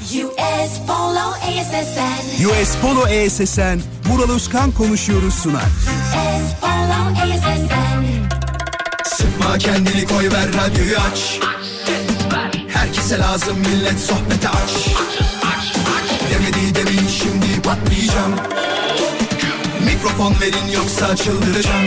US Polo ASSN. US Polo ESSN, Vural Özkan konuşuyoruz sunar. US Polo ASSN. Sıkma kendini koy ver radyoyu aç. Herkese lazım millet sohbete aç. Demedi demin şimdi patlayacağım. Mikrofon verin yoksa çıldıracağım.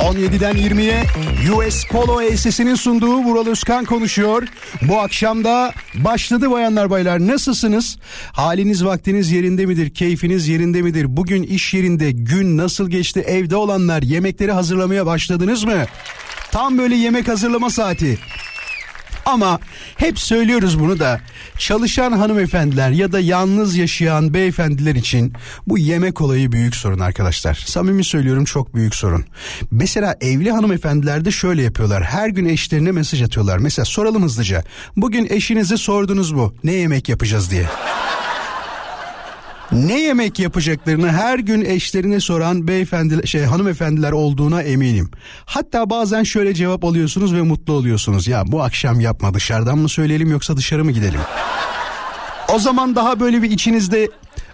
17'den 20'ye US Polo ESS'inin sunduğu Vural Özkan konuşuyor. Bu akşam da başladı bayanlar baylar. Nasılsınız? Haliniz vaktiniz yerinde midir? Keyfiniz yerinde midir? Bugün iş yerinde gün nasıl geçti? Evde olanlar yemekleri hazırlamaya başladınız mı? Tam böyle yemek hazırlama saati. Ama hep söylüyoruz bunu da çalışan hanımefendiler ya da yalnız yaşayan beyefendiler için bu yemek olayı büyük sorun arkadaşlar. Samimi söylüyorum çok büyük sorun. Mesela evli hanımefendiler de şöyle yapıyorlar. Her gün eşlerine mesaj atıyorlar. Mesela soralım hızlıca. Bugün eşinize sordunuz mu? Ne yemek yapacağız diye. Ne yemek yapacaklarını her gün eşlerine soran beyefendi şey hanımefendiler olduğuna eminim. Hatta bazen şöyle cevap alıyorsunuz ve mutlu oluyorsunuz. Ya bu akşam yapma dışarıdan mı söyleyelim yoksa dışarı mı gidelim? O zaman daha böyle bir içinizde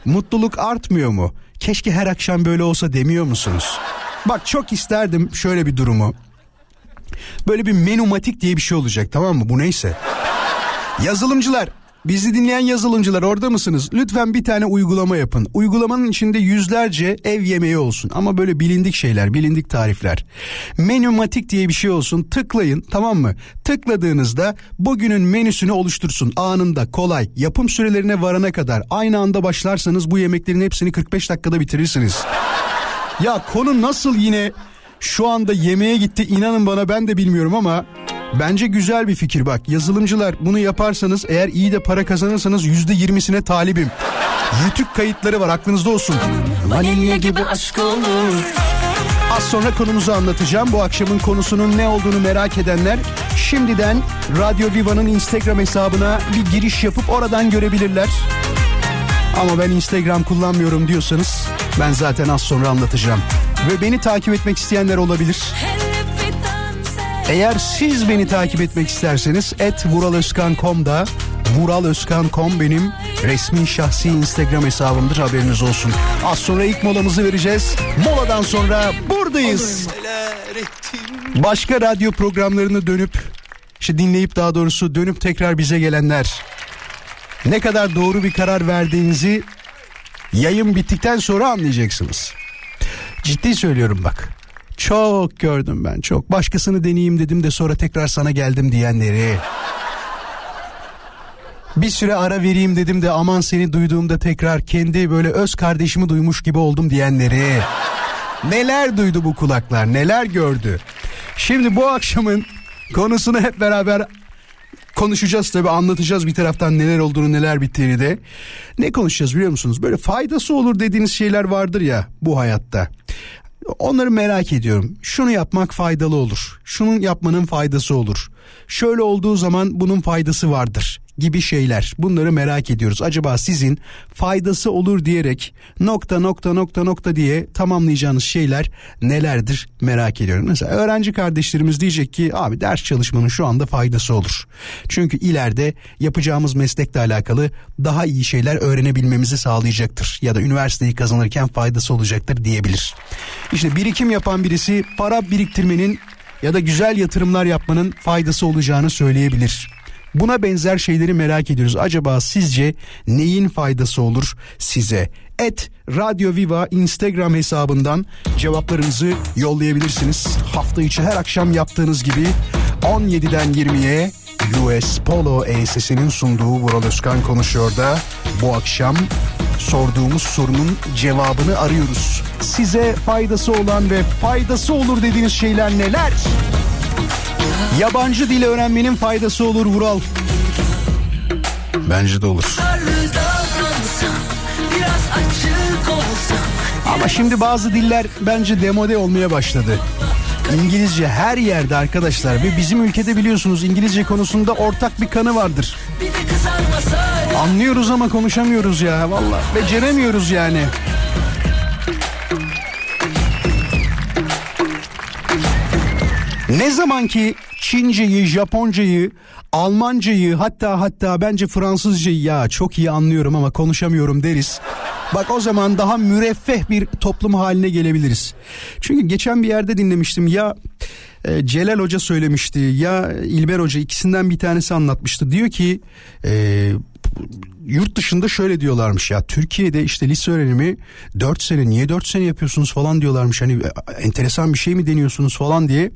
mutluluk artmıyor mu? Keşke her akşam böyle olsa demiyor musunuz? Bak çok isterdim şöyle bir durumu. Böyle bir menumatik diye bir şey olacak tamam mı? Bu neyse. Yazılımcılar Bizi dinleyen yazılımcılar orada mısınız? Lütfen bir tane uygulama yapın. Uygulamanın içinde yüzlerce ev yemeği olsun. Ama böyle bilindik şeyler, bilindik tarifler. Menümatik diye bir şey olsun. Tıklayın tamam mı? Tıkladığınızda bugünün menüsünü oluştursun. Anında kolay. Yapım sürelerine varana kadar aynı anda başlarsanız bu yemeklerin hepsini 45 dakikada bitirirsiniz. Ya konu nasıl yine şu anda yemeğe gitti inanın bana ben de bilmiyorum ama bence güzel bir fikir bak. Yazılımcılar bunu yaparsanız eğer iyi de para kazanırsanız yüzde yirmisine talibim. Rütük kayıtları var aklınızda olsun. Vanilya gibi aşk olur. Az sonra konumuzu anlatacağım. Bu akşamın konusunun ne olduğunu merak edenler şimdiden Radyo Viva'nın Instagram hesabına bir giriş yapıp oradan görebilirler. Ama ben Instagram kullanmıyorum diyorsanız ben zaten az sonra anlatacağım. Ve beni takip etmek isteyenler olabilir. Eğer siz beni takip etmek isterseniz et vuraloskan.com'da vuraloskan.com benim resmi şahsi Instagram hesabımdır haberiniz olsun. Az sonra ilk molamızı vereceğiz. Moladan sonra buradayız. Başka radyo programlarını dönüp işte dinleyip daha doğrusu dönüp tekrar bize gelenler ne kadar doğru bir karar verdiğinizi yayın bittikten sonra anlayacaksınız. Ciddi söylüyorum bak. Çok gördüm ben çok. Başkasını deneyeyim dedim de sonra tekrar sana geldim diyenleri. Bir süre ara vereyim dedim de aman seni duyduğumda tekrar kendi böyle öz kardeşimi duymuş gibi oldum diyenleri. Neler duydu bu kulaklar neler gördü. Şimdi bu akşamın konusunu hep beraber konuşacağız tabi anlatacağız bir taraftan neler olduğunu neler bittiğini de. Ne konuşacağız biliyor musunuz? Böyle faydası olur dediğiniz şeyler vardır ya bu hayatta. Onları merak ediyorum. Şunu yapmak faydalı olur. Şunun yapmanın faydası olur. Şöyle olduğu zaman bunun faydası vardır gibi şeyler. Bunları merak ediyoruz. Acaba sizin faydası olur diyerek nokta nokta nokta nokta diye tamamlayacağınız şeyler nelerdir merak ediyorum. Mesela öğrenci kardeşlerimiz diyecek ki abi ders çalışmanın şu anda faydası olur. Çünkü ileride yapacağımız meslekle alakalı daha iyi şeyler öğrenebilmemizi sağlayacaktır. Ya da üniversiteyi kazanırken faydası olacaktır diyebilir. İşte birikim yapan birisi para biriktirmenin ya da güzel yatırımlar yapmanın faydası olacağını söyleyebilir. Buna benzer şeyleri merak ediyoruz. Acaba sizce neyin faydası olur size? Et Radyo Viva Instagram hesabından cevaplarınızı yollayabilirsiniz. Hafta içi her akşam yaptığınız gibi 17'den 20'ye US Polo ESS'inin sunduğu Vural Özkan konuşuyor da bu akşam sorduğumuz sorunun cevabını arıyoruz. Size faydası olan ve faydası olur dediğiniz şeyler neler? Yabancı dil öğrenmenin faydası olur Vural. Bence de olur. Ama şimdi bazı diller bence demode olmaya başladı. İngilizce her yerde arkadaşlar ve bizim ülkede biliyorsunuz İngilizce konusunda ortak bir kanı vardır. Anlıyoruz ama konuşamıyoruz ya valla. Beceremiyoruz yani. Ne zaman ki Çinceyi, Japoncayı, Almancayı hatta hatta bence Fransızcayı ya çok iyi anlıyorum ama konuşamıyorum deriz. Bak o zaman daha müreffeh bir toplum haline gelebiliriz. Çünkü geçen bir yerde dinlemiştim. Ya e, Celal Hoca söylemişti ya İlber Hoca ikisinden bir tanesi anlatmıştı. Diyor ki e, yurt dışında şöyle diyorlarmış ya Türkiye'de işte lise öğrenimi 4 sene niye 4 sene yapıyorsunuz falan diyorlarmış. Hani e, enteresan bir şey mi deniyorsunuz falan diye.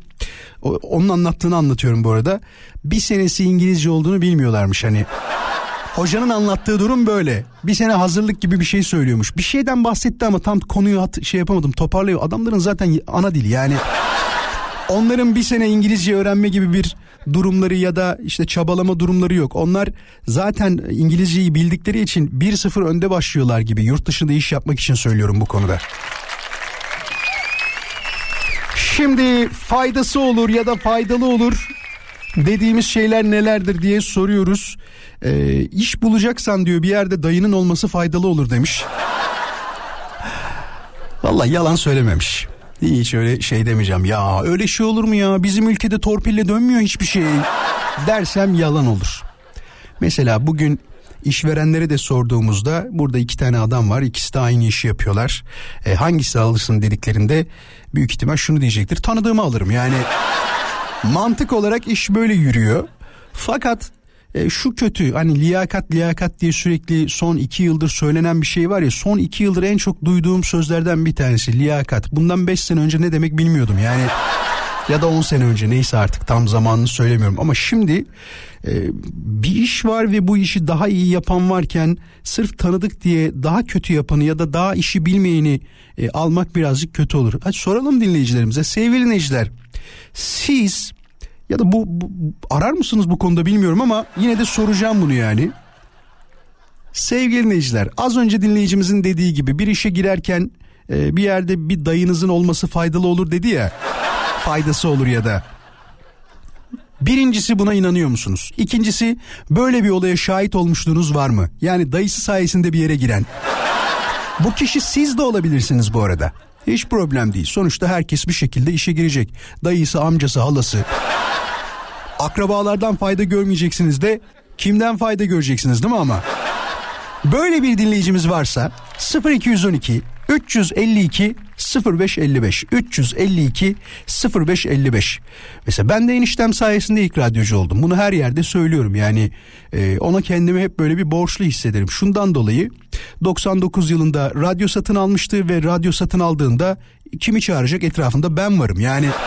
Onun anlattığını anlatıyorum bu arada. Bir senesi İngilizce olduğunu bilmiyorlarmış hani Hocanın anlattığı durum böyle. Bir sene hazırlık gibi bir şey söylüyormuş. Bir şeyden bahsetti ama tam konuyu hat, şey yapamadım toparlıyor. Adamların zaten ana dili yani. Onların bir sene İngilizce öğrenme gibi bir durumları ya da işte çabalama durumları yok. Onlar zaten İngilizceyi bildikleri için 1-0 önde başlıyorlar gibi yurt dışında iş yapmak için söylüyorum bu konuda. Şimdi faydası olur ya da faydalı olur dediğimiz şeyler nelerdir diye soruyoruz. Ee, iş bulacaksan diyor bir yerde dayının olması faydalı olur demiş. Vallahi yalan söylememiş. Hiç öyle şey demeyeceğim. Ya öyle şey olur mu ya? Bizim ülkede torpille dönmüyor hiçbir şey. Dersem yalan olur. Mesela bugün işverenlere de sorduğumuzda burada iki tane adam var. İkisi de aynı işi yapıyorlar. E, hangisi alırsın dediklerinde büyük ihtimal şunu diyecektir. Tanıdığımı alırım. Yani mantık olarak iş böyle yürüyor. Fakat e, şu kötü hani liyakat liyakat diye sürekli son iki yıldır söylenen bir şey var ya son iki yıldır en çok duyduğum sözlerden bir tanesi liyakat. Bundan beş sene önce ne demek bilmiyordum yani ya da on sene önce neyse artık tam zamanını söylemiyorum ama şimdi e, bir iş var ve bu işi daha iyi yapan varken sırf tanıdık diye daha kötü yapanı ya da daha işi bilmeyeni e, almak birazcık kötü olur. Hadi soralım dinleyicilerimize sevgili dinleyiciler siz ya da bu, bu arar mısınız bu konuda bilmiyorum ama yine de soracağım bunu yani. Sevgili dinleyiciler az önce dinleyicimizin dediği gibi bir işe girerken e, bir yerde bir dayınızın olması faydalı olur dedi ya. Faydası olur ya da. Birincisi buna inanıyor musunuz? İkincisi böyle bir olaya şahit olmuşluğunuz var mı? Yani dayısı sayesinde bir yere giren. Bu kişi siz de olabilirsiniz bu arada. Hiç problem değil. Sonuçta herkes bir şekilde işe girecek. Dayısı, amcası, halası. Akrabalardan fayda görmeyeceksiniz de kimden fayda göreceksiniz değil mi ama? Böyle bir dinleyicimiz varsa 0212 352 0555 352 0555 mesela ben de eniştem sayesinde ilk radyocu oldum bunu her yerde söylüyorum yani e, ona kendimi hep böyle bir borçlu hissederim şundan dolayı 99 yılında radyo satın almıştı ve radyo satın aldığında kimi çağıracak etrafında ben varım yani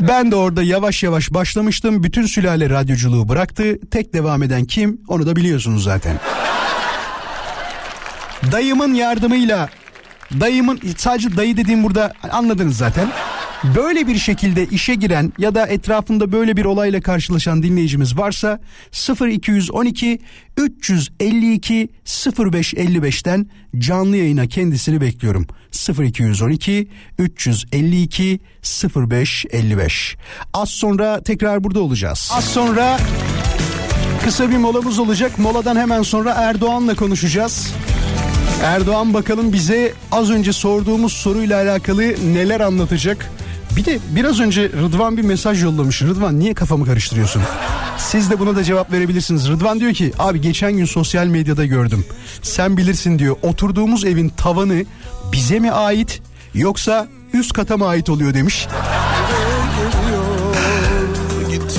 Ben de orada yavaş yavaş başlamıştım. Bütün sülale radyoculuğu bıraktı. Tek devam eden kim? Onu da biliyorsunuz zaten. Dayımın yardımıyla dayımın sadece dayı dediğim burada anladınız zaten. Böyle bir şekilde işe giren ya da etrafında böyle bir olayla karşılaşan dinleyicimiz varsa 0212 352 0555'ten canlı yayına kendisini bekliyorum. 0212 352 0555. Az sonra tekrar burada olacağız. Az sonra kısa bir molamız olacak. Moladan hemen sonra Erdoğan'la konuşacağız. Erdoğan bakalım bize az önce sorduğumuz soruyla alakalı neler anlatacak? Bir de biraz önce Rıdvan bir mesaj yollamış. Rıdvan niye kafamı karıştırıyorsun? Siz de buna da cevap verebilirsiniz. Rıdvan diyor ki abi geçen gün sosyal medyada gördüm. Sen bilirsin diyor. Oturduğumuz evin tavanı bize mi ait yoksa üst kata mı ait oluyor demiş.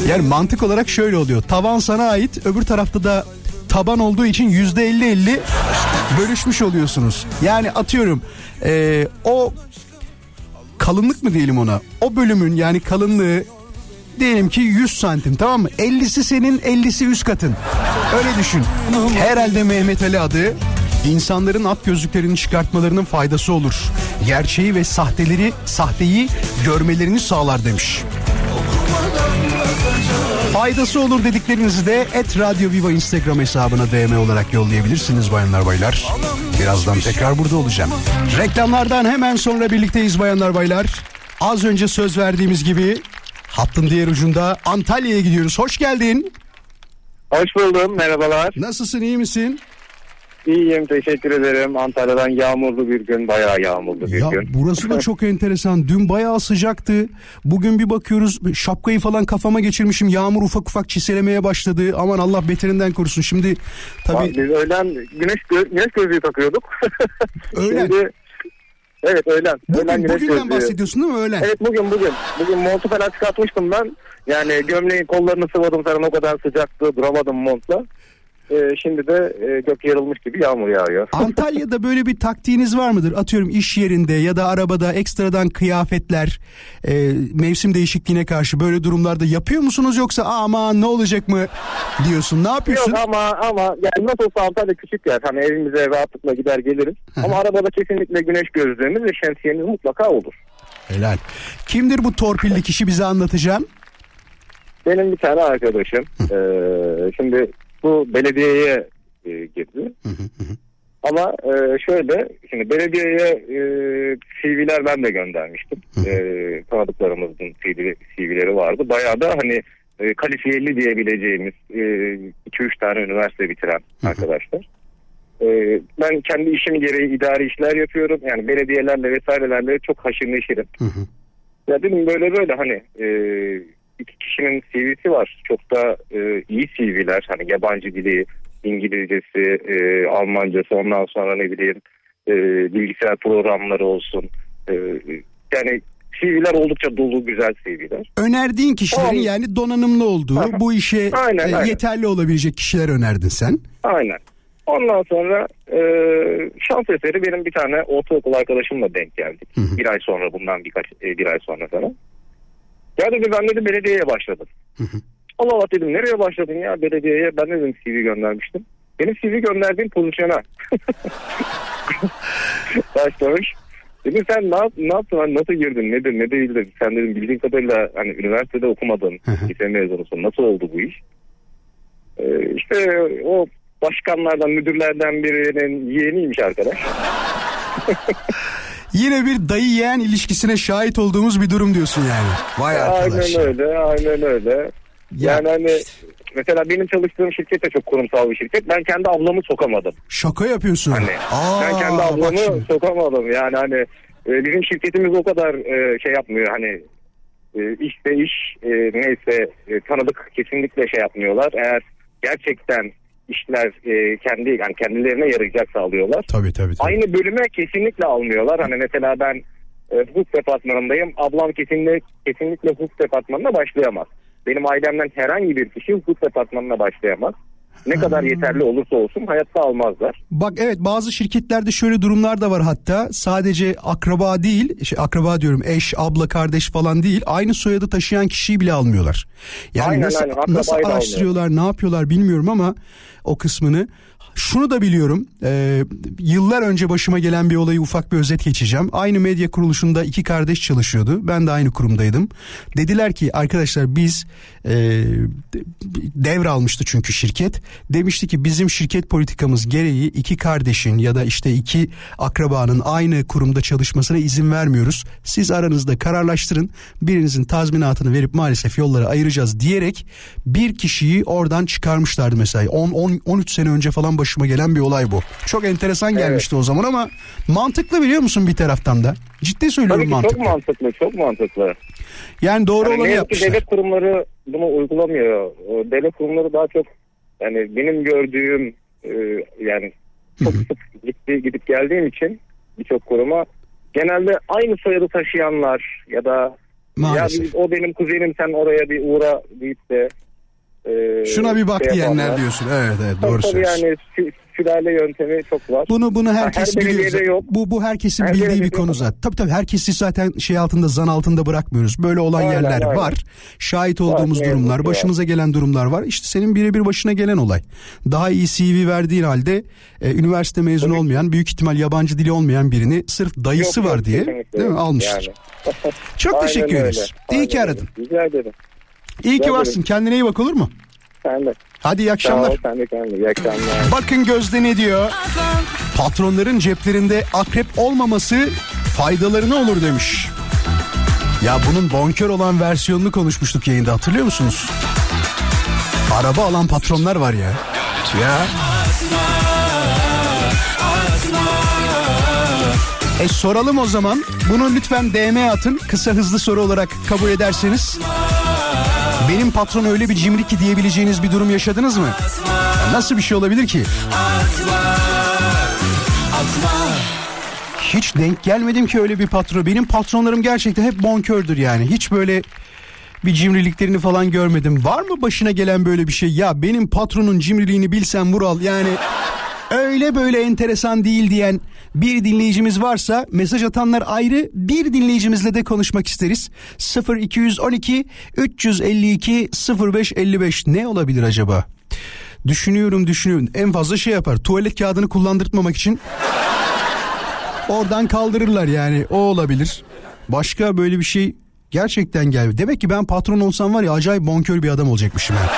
Yani mantık olarak şöyle oluyor. Tavan sana ait öbür tarafta da taban olduğu için yüzde elli elli bölüşmüş oluyorsunuz. Yani atıyorum e, o kalınlık mı diyelim ona? O bölümün yani kalınlığı diyelim ki 100 santim tamam mı? 50'si senin 50'si üst katın. Öyle düşün. Herhalde Mehmet Ali adı insanların at gözlüklerini çıkartmalarının faydası olur. Gerçeği ve sahteleri, sahteyi görmelerini sağlar demiş. Faydası olur dediklerinizi de et Radyo Viva Instagram hesabına DM olarak yollayabilirsiniz bayanlar baylar. Birazdan tekrar burada olacağım. Reklamlardan hemen sonra birlikteyiz bayanlar baylar. Az önce söz verdiğimiz gibi hattın diğer ucunda Antalya'ya gidiyoruz. Hoş geldin. Hoş buldum. Merhabalar. Nasılsın iyi misin? İyiyim. Teşekkür ederim. Antalya'dan yağmurlu bir gün. Bayağı yağmurlu bir Ya gün. burası da çok enteresan. Dün bayağı sıcaktı. Bugün bir bakıyoruz şapkayı falan kafama geçirmişim. Yağmur ufak ufak çiselemeye başladı. Aman Allah beterinden korusun. Şimdi Abi tabii Biz öğlen güneş, gö- güneş gözlüğü takıyorduk. öğlen. Şimdi, evet öğlen. öğlen Bugün, güneş bugünden gözlüğü. bahsediyorsun değil mi öğlen? Evet bugün bugün. Bugün montu falan çıkartmıştım ben. Yani gömleğin kollarını sıvadım falan o kadar sıcaktı. Duramadım montla. Ee, şimdi de e, gök yarılmış gibi yağmur yağıyor. Antalya'da böyle bir taktiğiniz var mıdır? Atıyorum iş yerinde ya da arabada ekstradan kıyafetler e, mevsim değişikliğine karşı böyle durumlarda yapıyor musunuz yoksa aman ne olacak mı diyorsun? Ne yapıyorsun? Yok ama ama yani nasıl olsa Antalya küçük yer. Hani evimize rahatlıkla gider geliriz. ama arabada kesinlikle güneş gözlüğümüz ve şemsiyemiz mutlaka olur. Helal. Kimdir bu torpilli kişi bize anlatacağım? Benim bir tane arkadaşım. eee, şimdi bu belediyeye e, girdi. Ama e, şöyle şimdi belediyeye e, CV'ler ben de göndermiştim. E, tanıdıklarımızın CV, CV'leri vardı. Bayağı da hani e, kalifiyeli diyebileceğimiz 2-3 tane üniversite bitiren arkadaşlar. E, ben kendi işim gereği idari işler yapıyorum. Yani belediyelerle vesairelerle çok haşır neşirim. Ya dedim böyle böyle hani e, iki kişinin CV'si var. Çok da e, iyi CV'ler. Hani yabancı dili, İngilizcesi, e, Almancası ondan sonra ne bileyim e, bilgisayar programları olsun. E, yani CV'ler oldukça dolu güzel CV'ler. Önerdiğin kişilerin Tamam. yani donanımlı olduğu, Aha. bu işe Aynen, e, aynen. yeterli olabilecek kişiler önerdin sen. Aynen. Ondan sonra e, şans eseri benim bir tane ortaokul arkadaşımla denk geldik. Bir ay sonra bundan birkaç e, bir ay sonra falan. Ya dedi ben dedi belediyeye başladım. Allah Allah dedim nereye başladın ya belediyeye ben dedim CV göndermiştim. Benim CV gönderdiğim pozisyona başlamış. Dedim sen ne, yap, ne yaptın hani nasıl girdin nedir ne değildir sen dedim bildiğin kadarıyla hani üniversitede okumadın lise mezunusun nasıl oldu bu iş? Ee, işte o başkanlardan müdürlerden birinin yeğeniymiş arkadaş. Yine bir dayı yeğen ilişkisine şahit olduğumuz bir durum diyorsun yani. Vay arkadaş. Aynen öyle aynen öyle. Ya, Yani hani mesela benim çalıştığım şirket de çok kurumsal bir şirket. Ben kendi ablamı sokamadım. Şaka yapıyorsun. Hani Aa, ben kendi ablamı sokamadım. Yani hani e, bizim şirketimiz o kadar e, şey yapmıyor. Hani işte iş e, neyse tanıdık kesinlikle şey yapmıyorlar. Eğer gerçekten işler e, kendi yani kendilerine yarayacaksa alıyorlar. Tabii tabii. tabii. Aynı bölüme kesinlikle almıyorlar. Hani mesela ben e, hukuk departmanındayım. Ablam kesinlikle kesinlikle hukuk departmanına başlayamaz. Benim ailemden herhangi bir kişi hukuk departmanına başlayamaz. Ne kadar yeterli olursa olsun hayatta almazlar. Bak evet bazı şirketlerde şöyle durumlar da var hatta sadece akraba değil şey, akraba diyorum eş abla kardeş falan değil aynı soyadı taşıyan kişiyi bile almıyorlar. Yani Aynen, nasıl, aynen, nasıl araştırıyorlar ne yapıyorlar bilmiyorum ama o kısmını şunu da biliyorum e, yıllar önce başıma gelen bir olayı ufak bir özet geçeceğim. Aynı medya kuruluşunda iki kardeş çalışıyordu ben de aynı kurumdaydım. Dediler ki arkadaşlar biz e, devralmıştı çünkü şirket. Demişti ki bizim şirket politikamız gereği iki kardeşin ya da işte iki akrabanın aynı kurumda çalışmasına izin vermiyoruz. Siz aranızda kararlaştırın. Birinizin tazminatını verip maalesef yollara ayıracağız diyerek bir kişiyi oradan çıkarmışlardı mesela. 10 10 13 sene önce falan başıma gelen bir olay bu. Çok enteresan gelmişti o zaman ama mantıklı biliyor musun bir taraftan da? Ciddi söylüyorum Tabii ki mantıklı. çok mantıklı, çok mantıklı. Yani doğru Yani olanı yapmışlar. devlet kurumları bunu uygulamıyor. Devlet kurumları daha çok yani benim gördüğüm e, yani çok sık gitti, gidip geldiğim için birçok kuruma genelde aynı soyadı taşıyanlar ya da Maalesef. ya biz- o benim kuzenim sen oraya bir uğra deyip de e, Şuna bir bak şey diyenler yapanlar. diyorsun. Evet evet doğru tabii yani sülale yöntemi çok var. Bunu bunu herkes her biliyor. yok. Bu bu herkesin Her bildiği bir konu yok. zaten. Tabii tabii herkesi zaten şey altında zan altında bırakmıyoruz. Böyle olan Aynen, yerler aynen. var. Şahit olduğumuz ne yazık durumlar, başımıza gelen durumlar var. İşte senin birebir başına gelen olay. Daha iyi CV verdiğin halde e, üniversite mezunu olmayan, büyük ihtimal yabancı dili olmayan birini sırf dayısı Yok, yok, var diye kesinlikle değil mi yok. almıştır. Yani. Çok Aynen teşekkür ederiz. İyi Aynen ki aradın. Rica ederim. İyi ki varsın. Kendine iyi bak olur mu? Sen de. Hadi iyi Sağ akşamlar. ol sen de kendine. İyi akşamlar. Bakın Gözde ne diyor? Patronların ceplerinde akrep olmaması faydaları ne olur demiş. Ya bunun bonkör olan versiyonunu konuşmuştuk yayında hatırlıyor musunuz? Araba alan patronlar var ya. Ya. E soralım o zaman. Bunu lütfen DM atın. Kısa hızlı soru olarak kabul ederseniz. Benim patron öyle bir cimri ki diyebileceğiniz bir durum yaşadınız mı? Ya Nasıl bir şey olabilir ki? Hiç denk gelmedim ki öyle bir patron. Benim patronlarım gerçekten hep bonkördür yani. Hiç böyle bir cimriliklerini falan görmedim. Var mı başına gelen böyle bir şey? Ya benim patronun cimriliğini bilsen Vural yani öyle böyle enteresan değil diyen bir dinleyicimiz varsa mesaj atanlar ayrı bir dinleyicimizle de konuşmak isteriz. 0212 352 0555 ne olabilir acaba? Düşünüyorum düşünüyorum en fazla şey yapar tuvalet kağıdını kullandırtmamak için oradan kaldırırlar yani o olabilir. Başka böyle bir şey gerçekten gel. Demek ki ben patron olsam var ya acayip bonkör bir adam olacakmışım yani.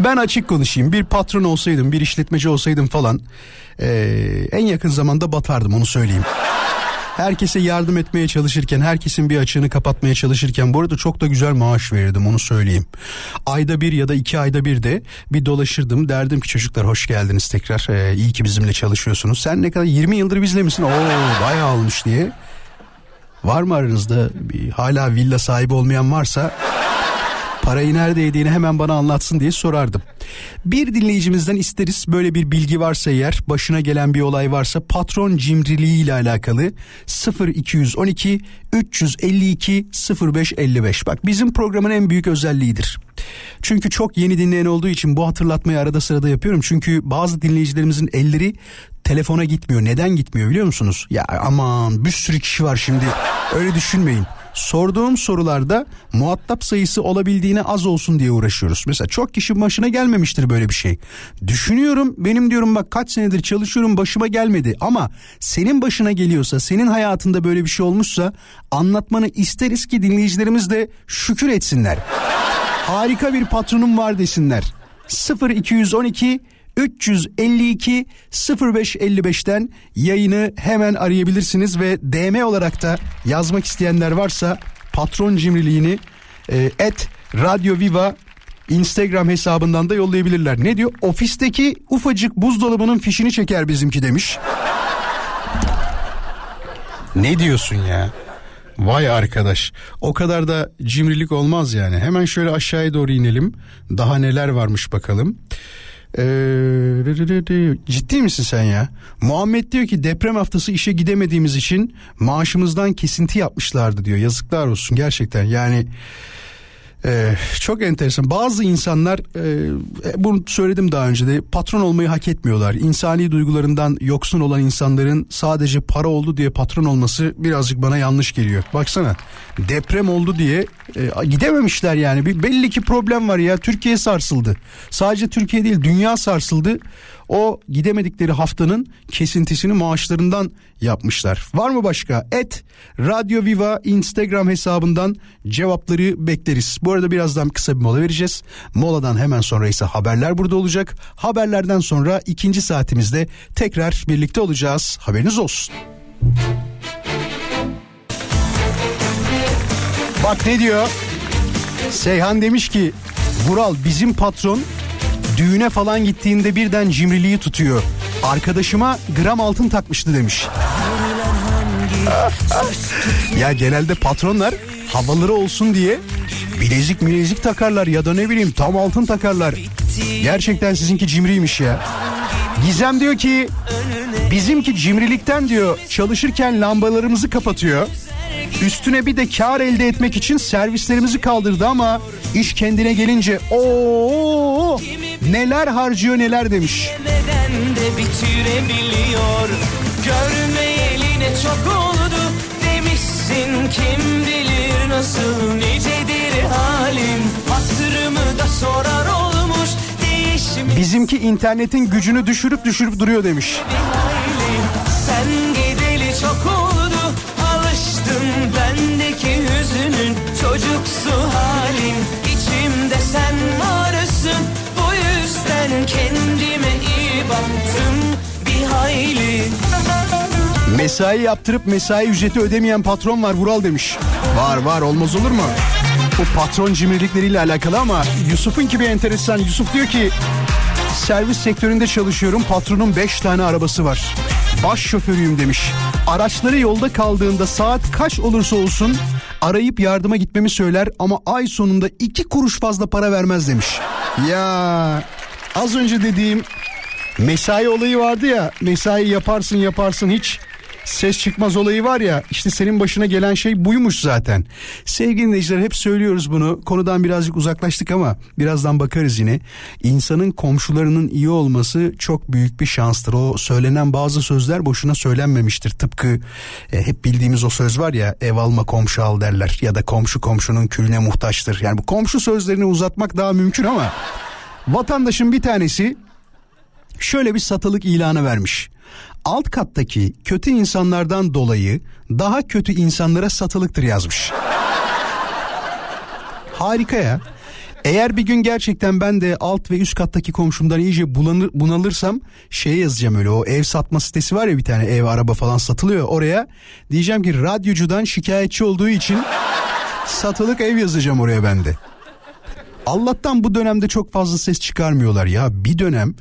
Ben açık konuşayım. Bir patron olsaydım, bir işletmeci olsaydım falan eee, en yakın zamanda batardım onu söyleyeyim. Herkese yardım etmeye çalışırken, herkesin bir açığını kapatmaya çalışırken bu arada çok da güzel maaş verirdim onu söyleyeyim. Ayda bir ya da iki ayda bir de bir dolaşırdım. Derdim ki çocuklar hoş geldiniz tekrar. Ee, iyi ki bizimle çalışıyorsunuz. Sen ne kadar 20 yıldır bizle misin? Oo bayağı olmuş diye. Var mı aranızda bir, hala villa sahibi olmayan varsa parayı nerede yediğini hemen bana anlatsın diye sorardım. Bir dinleyicimizden isteriz böyle bir bilgi varsa eğer başına gelen bir olay varsa patron cimriliği ile alakalı 0212 352 0555 bak bizim programın en büyük özelliğidir. Çünkü çok yeni dinleyen olduğu için bu hatırlatmayı arada sırada yapıyorum. Çünkü bazı dinleyicilerimizin elleri telefona gitmiyor. Neden gitmiyor biliyor musunuz? Ya aman bir sürü kişi var şimdi. Öyle düşünmeyin. Sorduğum sorularda muhatap sayısı olabildiğine az olsun diye uğraşıyoruz. Mesela çok kişi başına gelmemiştir böyle bir şey. Düşünüyorum benim diyorum bak kaç senedir çalışıyorum başıma gelmedi. Ama senin başına geliyorsa senin hayatında böyle bir şey olmuşsa anlatmanı isteriz ki dinleyicilerimiz de şükür etsinler. Harika bir patronum var desinler. 0212 352 0555'ten yayını hemen arayabilirsiniz ve DM olarak da yazmak isteyenler varsa patron cimriliğini et Radyo Viva Instagram hesabından da yollayabilirler. Ne diyor? Ofisteki ufacık buzdolabının fişini çeker bizimki demiş. Ne diyorsun ya? Vay arkadaş. O kadar da cimrilik olmaz yani. Hemen şöyle aşağıya doğru inelim. Daha neler varmış bakalım. Ee, ciddi misin sen ya? Muhammed diyor ki deprem haftası işe gidemediğimiz için maaşımızdan kesinti yapmışlardı diyor. Yazıklar olsun gerçekten. Yani ee, çok enteresan. Bazı insanlar e, bunu söyledim daha önce de patron olmayı hak etmiyorlar. İnsani duygularından yoksun olan insanların sadece para oldu diye patron olması birazcık bana yanlış geliyor. Baksana deprem oldu diye e, gidememişler yani. Bir belli ki problem var ya. Türkiye sarsıldı. Sadece Türkiye değil dünya sarsıldı. O gidemedikleri haftanın kesintisini maaşlarından yapmışlar. Var mı başka? Et Radyo Viva Instagram hesabından cevapları bekleriz. Bu arada birazdan kısa bir mola vereceğiz. Moladan hemen sonra ise haberler burada olacak. Haberlerden sonra ikinci saatimizde tekrar birlikte olacağız. Haberiniz olsun. Bak ne diyor? Seyhan demiş ki Vural bizim patron düğüne falan gittiğinde birden cimriliği tutuyor. Arkadaşıma gram altın takmıştı demiş. ya genelde patronlar havaları olsun diye bilezik bilezik takarlar ya da ne bileyim tam altın takarlar. Gerçekten sizinki cimriymiş ya. Gizem diyor ki bizimki cimrilikten diyor çalışırken lambalarımızı kapatıyor. Üstüne bir de kar elde etmek için servislerimizi kaldırdı ama iş kendine gelince o neler harcıyor neler demiş. Bende bitirebiliyor Görmeyeli ne çok oldu demişsin kim bilir nasıl nicedir halim Hatırımı da sorar olmuş değişmiş Bizimki internetin gücünü düşürüp düşürüp duruyor demiş. Sen gideli çok Mesai yaptırıp mesai ücreti ödemeyen patron var Vural demiş. Var var olmaz olur mu? Bu patron cimrilikleriyle alakalı ama Yusuf'un bir enteresan. Yusuf diyor ki servis sektöründe çalışıyorum patronun 5 tane arabası var. Baş şoförüyüm demiş. Araçları yolda kaldığında saat kaç olursa olsun arayıp yardıma gitmemi söyler ama ay sonunda iki kuruş fazla para vermez demiş. Ya az önce dediğim mesai olayı vardı ya mesai yaparsın yaparsın hiç ses çıkmaz olayı var ya işte senin başına gelen şey buymuş zaten. Sevgili dinleyiciler hep söylüyoruz bunu konudan birazcık uzaklaştık ama birazdan bakarız yine. İnsanın komşularının iyi olması çok büyük bir şanstır. O söylenen bazı sözler boşuna söylenmemiştir. Tıpkı e, hep bildiğimiz o söz var ya ev alma komşu al derler ya da komşu komşunun külüne muhtaçtır. Yani bu komşu sözlerini uzatmak daha mümkün ama vatandaşın bir tanesi şöyle bir satılık ilanı vermiş. Alt kattaki kötü insanlardan dolayı daha kötü insanlara satılıktır yazmış. Harika ya. Eğer bir gün gerçekten ben de alt ve üst kattaki komşumdan iyice bulanır, bunalırsam şey yazacağım öyle o ev satma sitesi var ya bir tane ev araba falan satılıyor oraya diyeceğim ki radyocudan şikayetçi olduğu için satılık ev yazacağım oraya ben de. Allah'tan bu dönemde çok fazla ses çıkarmıyorlar ya. Bir dönem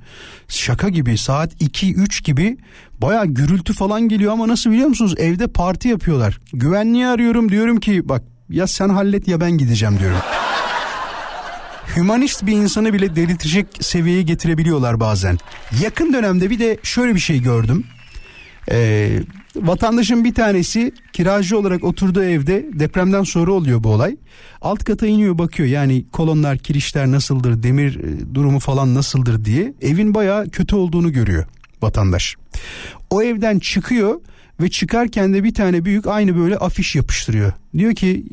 şaka gibi saat 2-3 gibi baya gürültü falan geliyor ama nasıl biliyor musunuz? Evde parti yapıyorlar. Güvenliği arıyorum diyorum ki bak ya sen hallet ya ben gideceğim diyorum. Hümanist bir insanı bile delirtecek seviyeye getirebiliyorlar bazen. Yakın dönemde bir de şöyle bir şey gördüm. Ee, vatandaşın bir tanesi kiracı olarak oturduğu evde depremden sonra oluyor bu olay. Alt kata iniyor bakıyor yani kolonlar kirişler nasıldır demir e, durumu falan nasıldır diye evin bayağı kötü olduğunu görüyor vatandaş. O evden çıkıyor ve çıkarken de bir tane büyük aynı böyle afiş yapıştırıyor. Diyor ki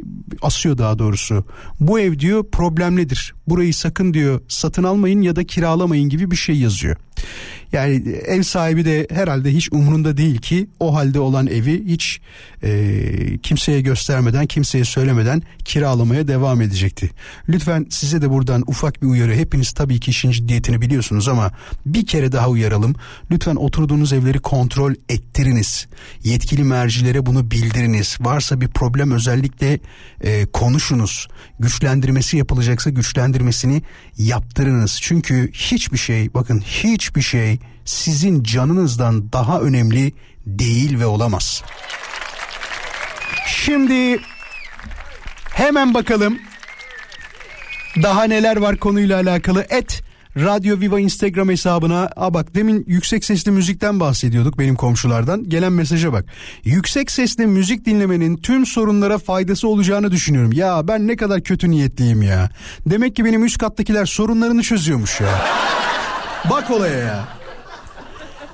asıyor daha doğrusu. Bu ev diyor problemlidir. Burayı sakın diyor satın almayın ya da kiralamayın gibi bir şey yazıyor. Yani ev sahibi de herhalde hiç umurunda değil ki o halde olan evi hiç e, kimseye göstermeden kimseye söylemeden kiralamaya devam edecekti. Lütfen size de buradan ufak bir uyarı hepiniz tabii ki işin ciddiyetini biliyorsunuz ama bir kere daha uyaralım. Lütfen oturduğunuz evleri kontrol ettiriniz. Yetkili mercilere bunu bildiriniz. Varsa bir problem özellikle e, konuşunuz. Güçlendirmesi yapılacaksa güçlendirmesini yaptırınız. Çünkü hiçbir şey bakın hiçbir şey sizin canınızdan daha önemli değil ve olamaz. Şimdi hemen bakalım daha neler var konuyla alakalı. Et Radyo Viva Instagram hesabına. A bak demin yüksek sesli müzikten bahsediyorduk benim komşulardan. Gelen mesaja bak. Yüksek sesli müzik dinlemenin tüm sorunlara faydası olacağını düşünüyorum. Ya ben ne kadar kötü niyetliyim ya. Demek ki benim üst kattakiler sorunlarını çözüyormuş ya. Bak olaya ya.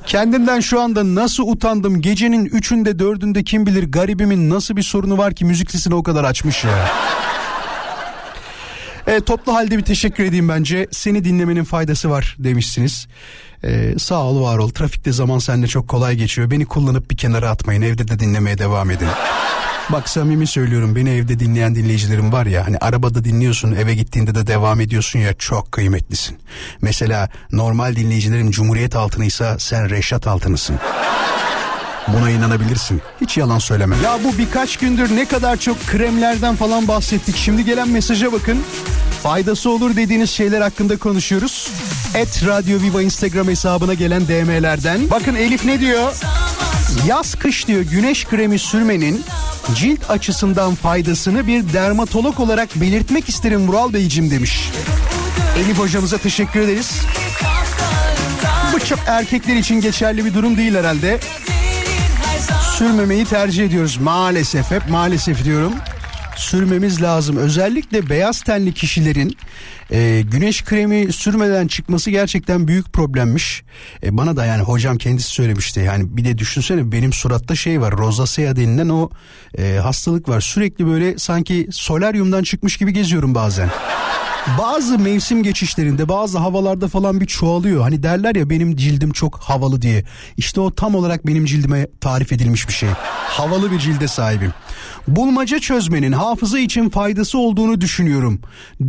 Kendimden şu anda nasıl utandım gecenin üçünde dördünde kim bilir garibimin nasıl bir sorunu var ki müzik sesini o kadar açmış ya. E, toplu halde bir teşekkür edeyim bence. Seni dinlemenin faydası var demişsiniz. E, sağ ol var ol. Trafikte zaman seninle çok kolay geçiyor. Beni kullanıp bir kenara atmayın. Evde de dinlemeye devam edin. Bak samimi söylüyorum beni evde dinleyen dinleyicilerim var ya hani arabada dinliyorsun eve gittiğinde de devam ediyorsun ya çok kıymetlisin. Mesela normal dinleyicilerim Cumhuriyet altınıysa sen Reşat altınısın. Buna inanabilirsin. Hiç yalan söyleme. Ya bu birkaç gündür ne kadar çok kremlerden falan bahsettik. Şimdi gelen mesaja bakın. Faydası olur dediğiniz şeyler hakkında konuşuyoruz. Et Radyo Viva Instagram hesabına gelen DM'lerden. Bakın Elif ne diyor? Yaz kış diyor güneş kremi sürmenin cilt açısından faydasını bir dermatolog olarak belirtmek isterim Vural Beyciğim demiş. Elif hocamıza teşekkür ederiz. Bu çok erkekler için geçerli bir durum değil herhalde. Sürmemeyi tercih ediyoruz maalesef hep maalesef diyorum. sürmemiz lazım. Özellikle beyaz tenli kişilerin e, güneş kremi sürmeden çıkması gerçekten büyük problemmiş. E, bana da yani hocam kendisi söylemişti. Yani bir de düşünsene benim suratta şey var. Rosacea denilen o e, hastalık var. Sürekli böyle sanki solaryumdan çıkmış gibi geziyorum bazen. Bazı mevsim geçişlerinde bazı havalarda falan bir çoğalıyor. Hani derler ya benim cildim çok havalı diye. İşte o tam olarak benim cildime tarif edilmiş bir şey. Havalı bir cilde sahibim. Bulmaca çözmenin hafıza için faydası olduğunu düşünüyorum.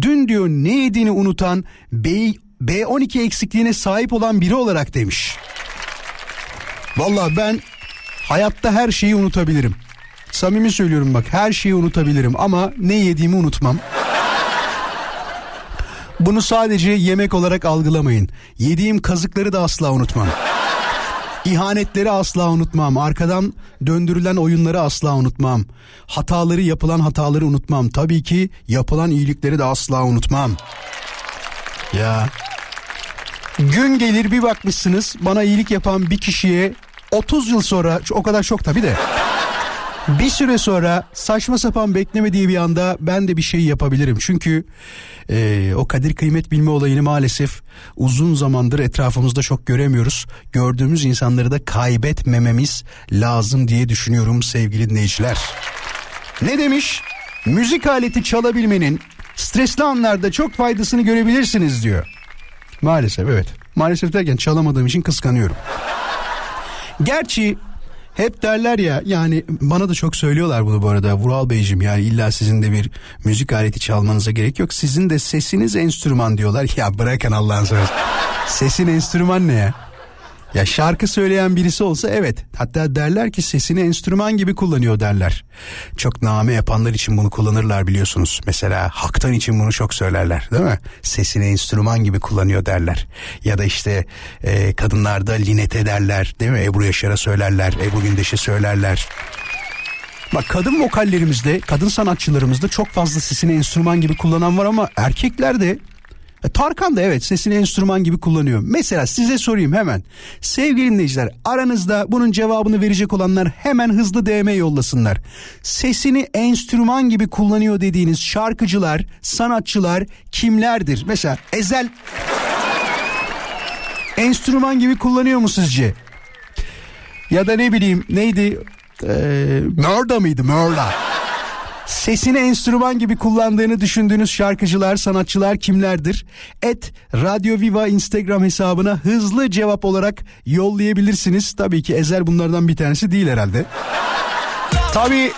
Dün diyor ne yediğini unutan B, B12 eksikliğine sahip olan biri olarak demiş. Vallahi ben hayatta her şeyi unutabilirim. Samimi söylüyorum bak her şeyi unutabilirim ama ne yediğimi unutmam. Bunu sadece yemek olarak algılamayın. Yediğim kazıkları da asla unutmam. İhanetleri asla unutmam. Arkadan döndürülen oyunları asla unutmam. Hataları yapılan hataları unutmam. Tabii ki yapılan iyilikleri de asla unutmam. Ya. Gün gelir bir bakmışsınız bana iyilik yapan bir kişiye 30 yıl sonra o kadar çok tabii de. Bir süre sonra saçma sapan beklemediği bir anda ben de bir şey yapabilirim. Çünkü e, o kadir kıymet bilme olayını maalesef uzun zamandır etrafımızda çok göremiyoruz. Gördüğümüz insanları da kaybetmememiz lazım diye düşünüyorum sevgili dinleyiciler. Ne demiş? Müzik aleti çalabilmenin stresli anlarda çok faydasını görebilirsiniz diyor. Maalesef evet. Maalesef derken çalamadığım için kıskanıyorum. Gerçi hep derler ya yani bana da çok söylüyorlar bunu bu arada Vural Beyciğim yani illa sizin de bir müzik aleti çalmanıza gerek yok. Sizin de sesiniz enstrüman diyorlar. Ya bırakın Allah'ın seversen. Sesin enstrüman ne ya? Ya şarkı söyleyen birisi olsa evet. Hatta derler ki sesini enstrüman gibi kullanıyor derler. Çok name yapanlar için bunu kullanırlar biliyorsunuz. Mesela haktan için bunu çok söylerler değil mi? Sesini enstrüman gibi kullanıyor derler. Ya da işte e, kadınlarda linete derler değil mi? Ebru Yaşar'a söylerler, Ebru Gündeş'e söylerler. Bak kadın vokallerimizde, kadın sanatçılarımızda çok fazla sesini enstrüman gibi kullanan var ama erkeklerde Tarkan da evet sesini enstrüman gibi kullanıyor. Mesela size sorayım hemen. Sevgili dinleyiciler aranızda bunun cevabını verecek olanlar hemen hızlı DM yollasınlar. Sesini enstrüman gibi kullanıyor dediğiniz şarkıcılar, sanatçılar kimlerdir? Mesela Ezel enstrüman gibi kullanıyor mu sizce? Ya da ne bileyim neydi? Ee, Mörda mıydı? Mörda. Sesini enstrüman gibi kullandığını düşündüğünüz şarkıcılar, sanatçılar kimlerdir? Et Radyo Viva Instagram hesabına hızlı cevap olarak yollayabilirsiniz. Tabii ki Ezel bunlardan bir tanesi değil herhalde. Tabii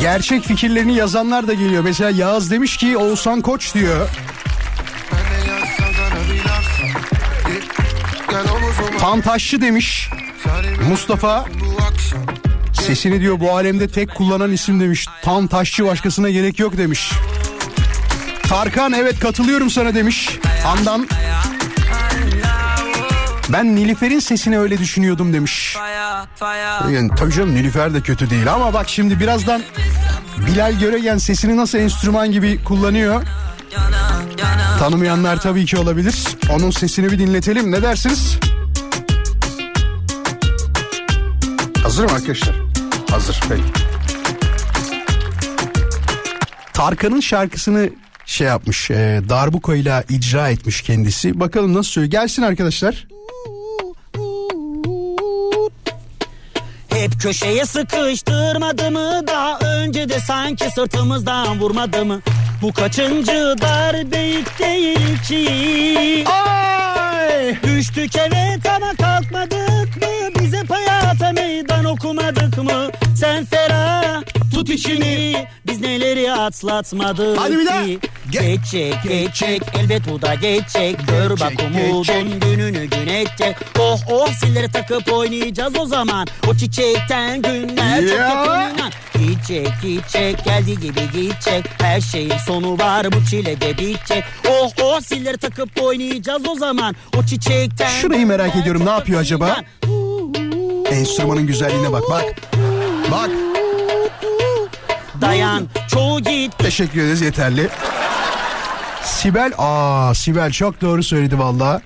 gerçek fikirlerini yazanlar da geliyor. Mesela Yağız demiş ki Oğuzhan Koç diyor. Tantaşçı demiş. Mustafa Sesini diyor bu alemde tek kullanan isim demiş. Tam taşçı başkasına gerek yok demiş. Tarkan evet katılıyorum sana demiş. Andan. Ben Nilüfer'in sesini öyle düşünüyordum demiş. Yani, tabii canım Nilüfer de kötü değil ama bak şimdi birazdan Bilal Göregen sesini nasıl enstrüman gibi kullanıyor. Tanımayanlar tabii ki olabilir. Onun sesini bir dinletelim ne dersiniz? Hazır mı arkadaşlar? Hazır peki. Tarkan'ın şarkısını şey yapmış e, darbukayla icra etmiş kendisi. Bakalım nasıl söylüyor. Gelsin arkadaşlar. Hep köşeye sıkıştırmadı mı daha önce de sanki sırtımızdan vurmadı mı? Bu kaçıncı darbe değil ki? Ay! Düştük evet ama kalkmadık mı? Bize hayata meydan okumadık mı? Sen ferah tut içini Biz neleri atlatmadık Hadi bir daha. ki? Ge- Geçecek geçecek elbet bu da geçecek Gör bak Geçecek, umudun geçecek. gününü gün edecek Oh oh silleri takıp oynayacağız o zaman O çiçekten günler çok Ya. yakın inan Gidecek gidecek geldi gibi gidecek Her şeyin sonu var bu çile de bitecek Oh oh silleri takıp oynayacağız o zaman O çiçekten Şurayı merak günler ediyorum, ne çok yapıyor yakın acaba? inan. Enstrümanın güzelliğine bak bak. Bak Dayan çoğu git teşekkür ederiz yeterli. Sibel aa Sibel çok doğru söyledi valla.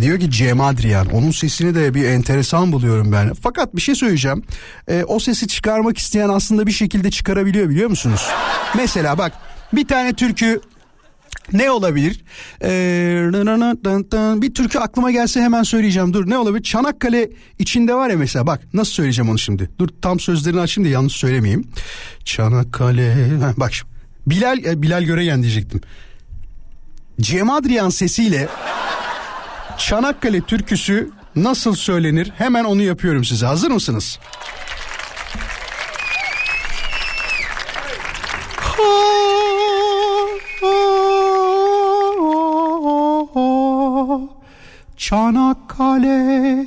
Diyor ki Cem Adrian. Onun sesini de bir enteresan buluyorum ben. Fakat bir şey söyleyeceğim. Ee, o sesi çıkarmak isteyen aslında bir şekilde çıkarabiliyor biliyor musunuz? Mesela bak bir tane türkü ne olabilir? Ee, bir türkü aklıma gelse hemen söyleyeceğim. Dur ne olabilir? Çanakkale içinde var ya mesela bak nasıl söyleyeceğim onu şimdi. Dur tam sözlerini açayım da yanlış söylemeyeyim. Çanakkale Heh, bak. Bilal e, Bilal Göregen diyecektim. Cem Adrian sesiyle Çanakkale türküsü nasıl söylenir? Hemen onu yapıyorum size. Hazır mısınız? Çanakkale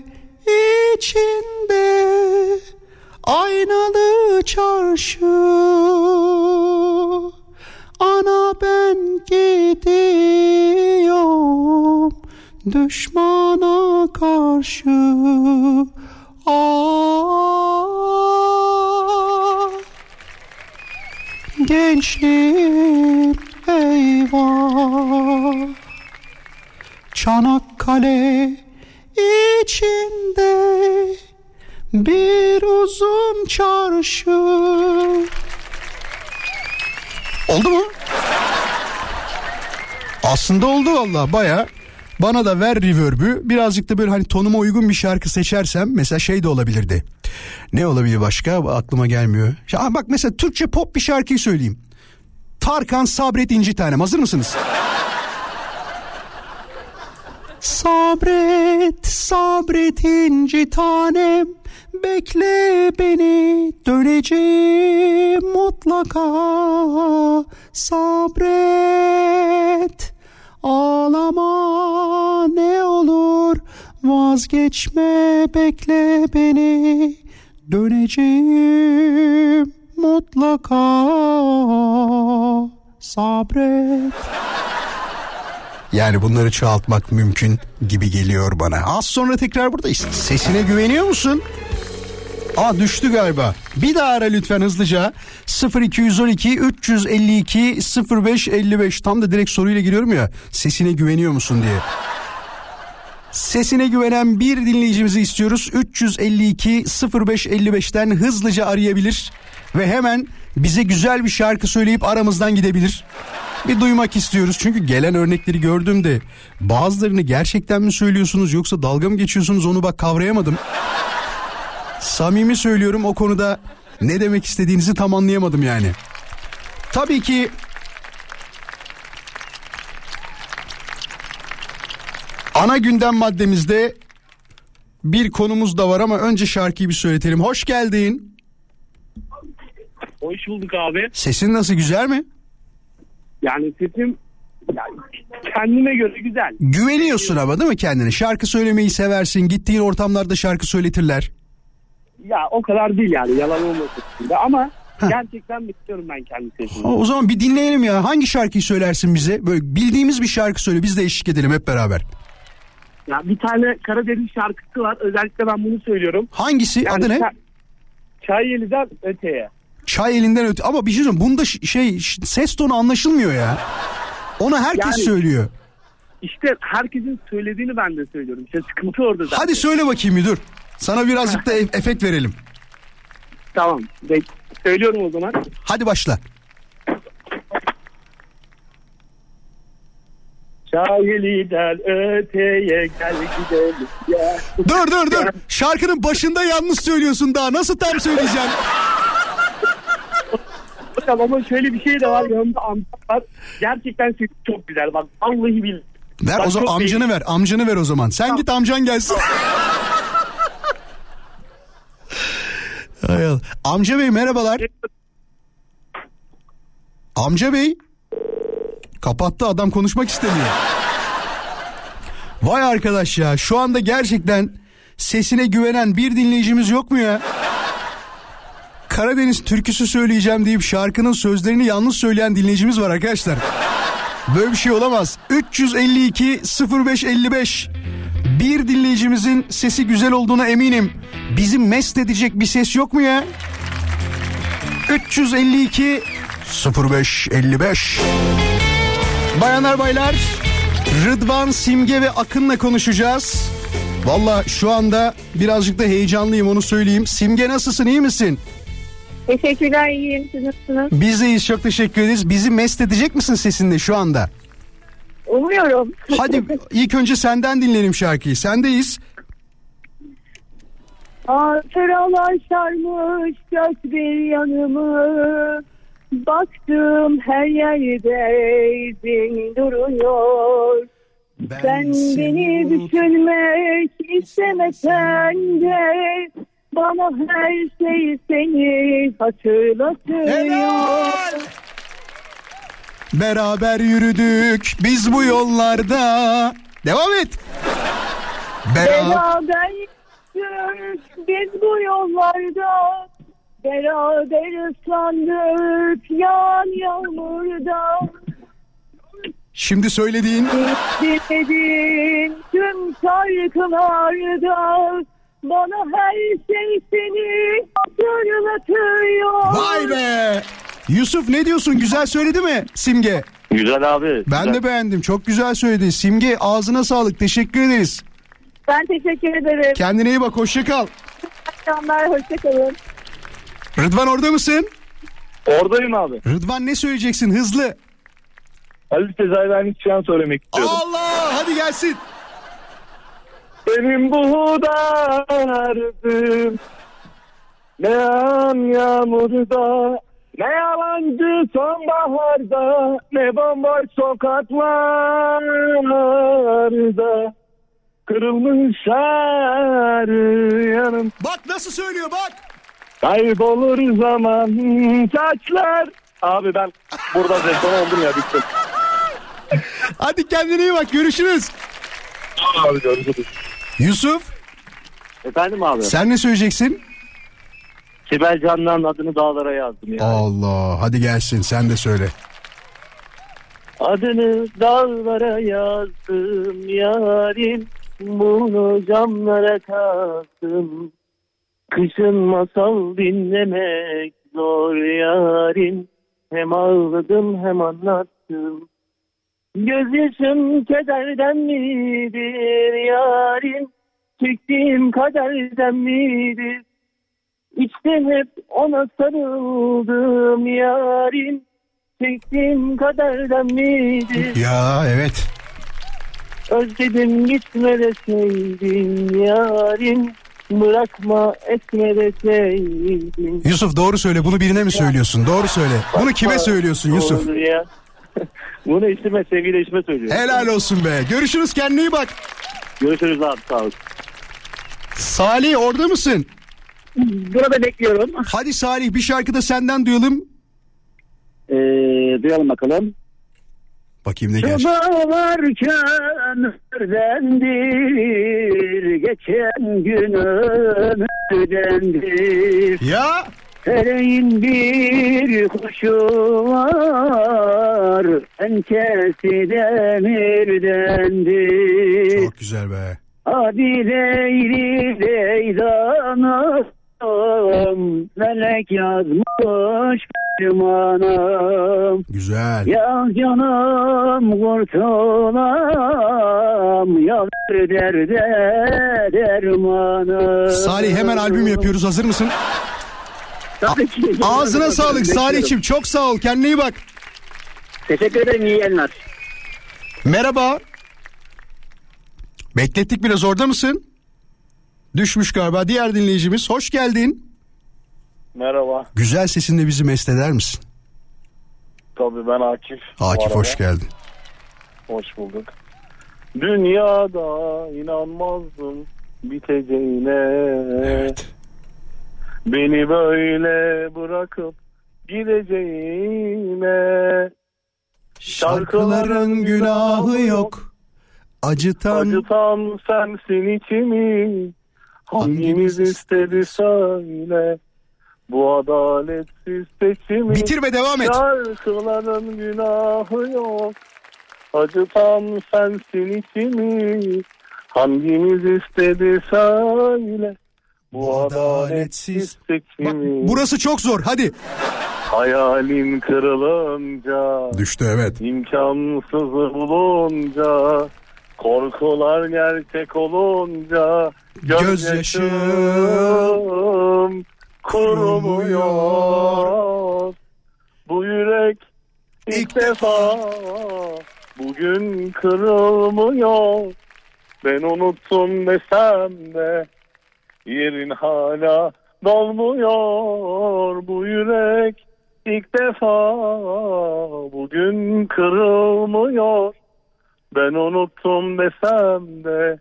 içinde aynalı çarşı. Ana ben gidiyorum düşmana karşı. Ah. Gençliğim eyvah Çanakkale içinde bir uzun çarşı. Oldu mu? Aslında oldu valla baya. Bana da ver reverb'ü birazcık da böyle hani tonuma uygun bir şarkı seçersem mesela şey de olabilirdi. Ne olabilir başka aklıma gelmiyor. Ya bak mesela Türkçe pop bir şarkıyı söyleyeyim. Tarkan Sabret İnci Tanem hazır mısınız? Sabret, sabret inci tanem, bekle beni döneceğim mutlaka. Sabret, ağlama ne olur, vazgeçme bekle beni döneceğim mutlaka. Sabret. Yani bunları çoğaltmak mümkün gibi geliyor bana. Az sonra tekrar buradayız. Sesine güveniyor musun? Aa düştü galiba. Bir daha ara lütfen hızlıca. 0212 352 0555 tam da direkt soruyla giriyorum ya. Sesine güveniyor musun diye. Sesine güvenen bir dinleyicimizi istiyoruz. 352 0555'ten hızlıca arayabilir ve hemen bize güzel bir şarkı söyleyip aramızdan gidebilir. Bir duymak istiyoruz çünkü gelen örnekleri gördüğümde bazılarını gerçekten mi söylüyorsunuz yoksa dalga mı geçiyorsunuz onu bak kavrayamadım. Samimi söylüyorum o konuda ne demek istediğinizi tam anlayamadım yani. Tabii ki ana gündem maddemizde bir konumuz da var ama önce şarkıyı bir söyletelim. Hoş geldin. Hoş bulduk abi. Sesin nasıl güzel mi? Yani sesim yani kendime göre güzel. Güveniyorsun ama değil mi kendine? Şarkı söylemeyi seversin. Gittiğin ortamlarda şarkı söyletirler. Ya o kadar değil yani yalan olmasın şimdi ama gerçekten istiyorum ben kendi sesimi. O zaman bir dinleyelim ya. Hangi şarkıyı söylersin bize? Böyle bildiğimiz bir şarkı söyle. Biz de eşlik edelim hep beraber. Ya bir tane Karadeniz şarkısı var. Özellikle ben bunu söylüyorum. Hangisi? Yani Adı ne? Çay Yeli'den öteye. Çay elinden öte. Ama bir şey söyleyeyim. Bunda şey ses tonu anlaşılmıyor ya. Onu herkes Yani- söylüyor. İşte herkesin söylediğini ben de söylüyorum. İşte sıkıntı orada zaten. Hadi söyle bakayım dur. Sana birazcık da e- efekt verelim. Tamam. Bek- söylüyorum o zaman. Hadi başla. Çay Yeli'den öteye gel gidelim ya. Dur dur dur. Şarkının başında yanlış söylüyorsun daha. Nasıl tam söyleyeceğim? Hocam ama şöyle bir şey de var yanımda amcam var. Gerçekten sesi çok güzel. Bak vallahi bil. Ver Bak, o zaman amcanı ver. Amcanı ver o zaman. Sen git amcan gelsin. Hay Allah. Amca bey merhabalar. Amca bey. Kapattı adam konuşmak istemiyor. Vay arkadaş ya şu anda gerçekten sesine güvenen bir dinleyicimiz yok mu ya? Karadeniz türküsü söyleyeceğim deyip şarkının sözlerini yanlış söyleyen dinleyicimiz var arkadaşlar. Böyle bir şey olamaz. 352 0555 bir dinleyicimizin sesi güzel olduğuna eminim. Bizi mest edecek bir ses yok mu ya? 352 0555 Bayanlar baylar Rıdvan, Simge ve Akın'la konuşacağız. Valla şu anda birazcık da heyecanlıyım onu söyleyeyim. Simge nasılsın iyi misin? Teşekkürler iyiyim. Siz nasılsınız? Biz de iyiyiz çok teşekkür ederiz. Bizi mest edecek misin sesinle şu anda? Umuyorum. Hadi ilk önce senden dinleyelim şarkıyı. Sendeyiz. Hatıralar sarmış dört bir yanımı Baktım her yerde izin duruyor Sen beni düşünmek istemesen de Bana her şey seni hatırlatıyor Beraber yürüdük biz bu yollarda. Devam et. Beraber. Beraber yürüdük biz bu yollarda Beraber ıslandık yağan yağmurda Şimdi söylediğin Dinlediğin tüm şarkılarda Bana her şey seni hatırlatıyor Vay be. Yusuf ne diyorsun? Güzel söyledi mi Simge? Güzel abi. Ben de beğendim. Çok güzel söyledi. Simge ağzına sağlık. Teşekkür ederiz. Ben teşekkür ederim. Kendine iyi bak. Hoşça kal. Akşamlar hoşçakalın. Rıdvan orada mısın? Oradayım abi. Rıdvan ne söyleyeceksin? Hızlı. Halil Sezai'den hiç şey söylemek istiyorum. Allah hadi gelsin. Benim bu derdim Ne an yağmurda Ne yalancı sonbaharda Ne bomboş sokaklarda Kırılmış her yanım Bak nasıl söylüyor bak. Kaybolur zaman saçlar Abi ben burada reklam oldum ya bittim. Hadi kendine iyi bak. Görüşürüz. Abi görüşürüz. Yusuf Efendim abi. sen ne söyleyeceksin? Sibel Can'dan adını dağlara yazdım ya. Allah hadi gelsin sen de söyle. Adını dağlara yazdım yarim Bunu camlara taktım Kışın masal dinlemek zor yarim Hem ağladım hem anlattım Gözyaşım kederden midir yarim Çektiğim kaderden midir İşte hep ona sarıldım yarim Çektiğim kaderden midir Ya evet. Özledim gitme deseydin yarim Bırakma etme deseydin Yusuf doğru söyle bunu birine mi söylüyorsun? Doğru söyle. Bunu kime söylüyorsun Yusuf? Olur ya. Bunu eşime sevgili eşime söylüyorum. Helal olsun be. Görüşürüz kendine iyi bak. Görüşürüz abi sağ ol. Salih orada mısın? Burada bekliyorum. Hadi Salih bir şarkı da senden duyalım. Ee, duyalım bakalım. Bakayım ne gelecek. Çabalarken ömürdendir, geçen gün ömürdendir. Ya Feleğin bir kuşu var, enkesi demirdendir. çok güzel be. Hadi Leyli Leylanım, melek yazmış anam. Güzel. Ya canım kurtulam ya derde dermanım. Salih hemen albüm yapıyoruz hazır mısın? Tabii ki. Ağzına sağlık Salih'cim çok sağ ol kendine iyi bak. Teşekkür ederim iyi yayınlar. Merhaba. Beklettik biraz orada mısın? Düşmüş galiba diğer dinleyicimiz. Hoş geldin. Merhaba. Güzel sesinle bizi mest eder misin? Tabii ben Akif. Akif hoş geldin. Hoş bulduk. Dünyada inanmazdım biteceğine. Evet. Beni böyle bırakıp gideceğine. Şarkıların günahı yok. Acıtan Acıtan sensin içimi. Hangimiz istedi söyle. Bu adaletsiz seçimi. Bitirme devam et. Şarkıların günahı yok. Acıtan sensin içimi. Hangimiz istedi söyle. Bu adaletsiz Bak seçimi. burası çok zor hadi. Hayalin kırılınca, Düştü evet. imkansızı bulunca, korkular gerçek olunca, gözyaşım kurumuyor. Bu yürek ilk İlk defa bugün kırılmıyor. Ben unuttum desem de yerin hala dolmuyor. Bu yürek ilk defa bugün kırılmıyor. Ben unuttum desem de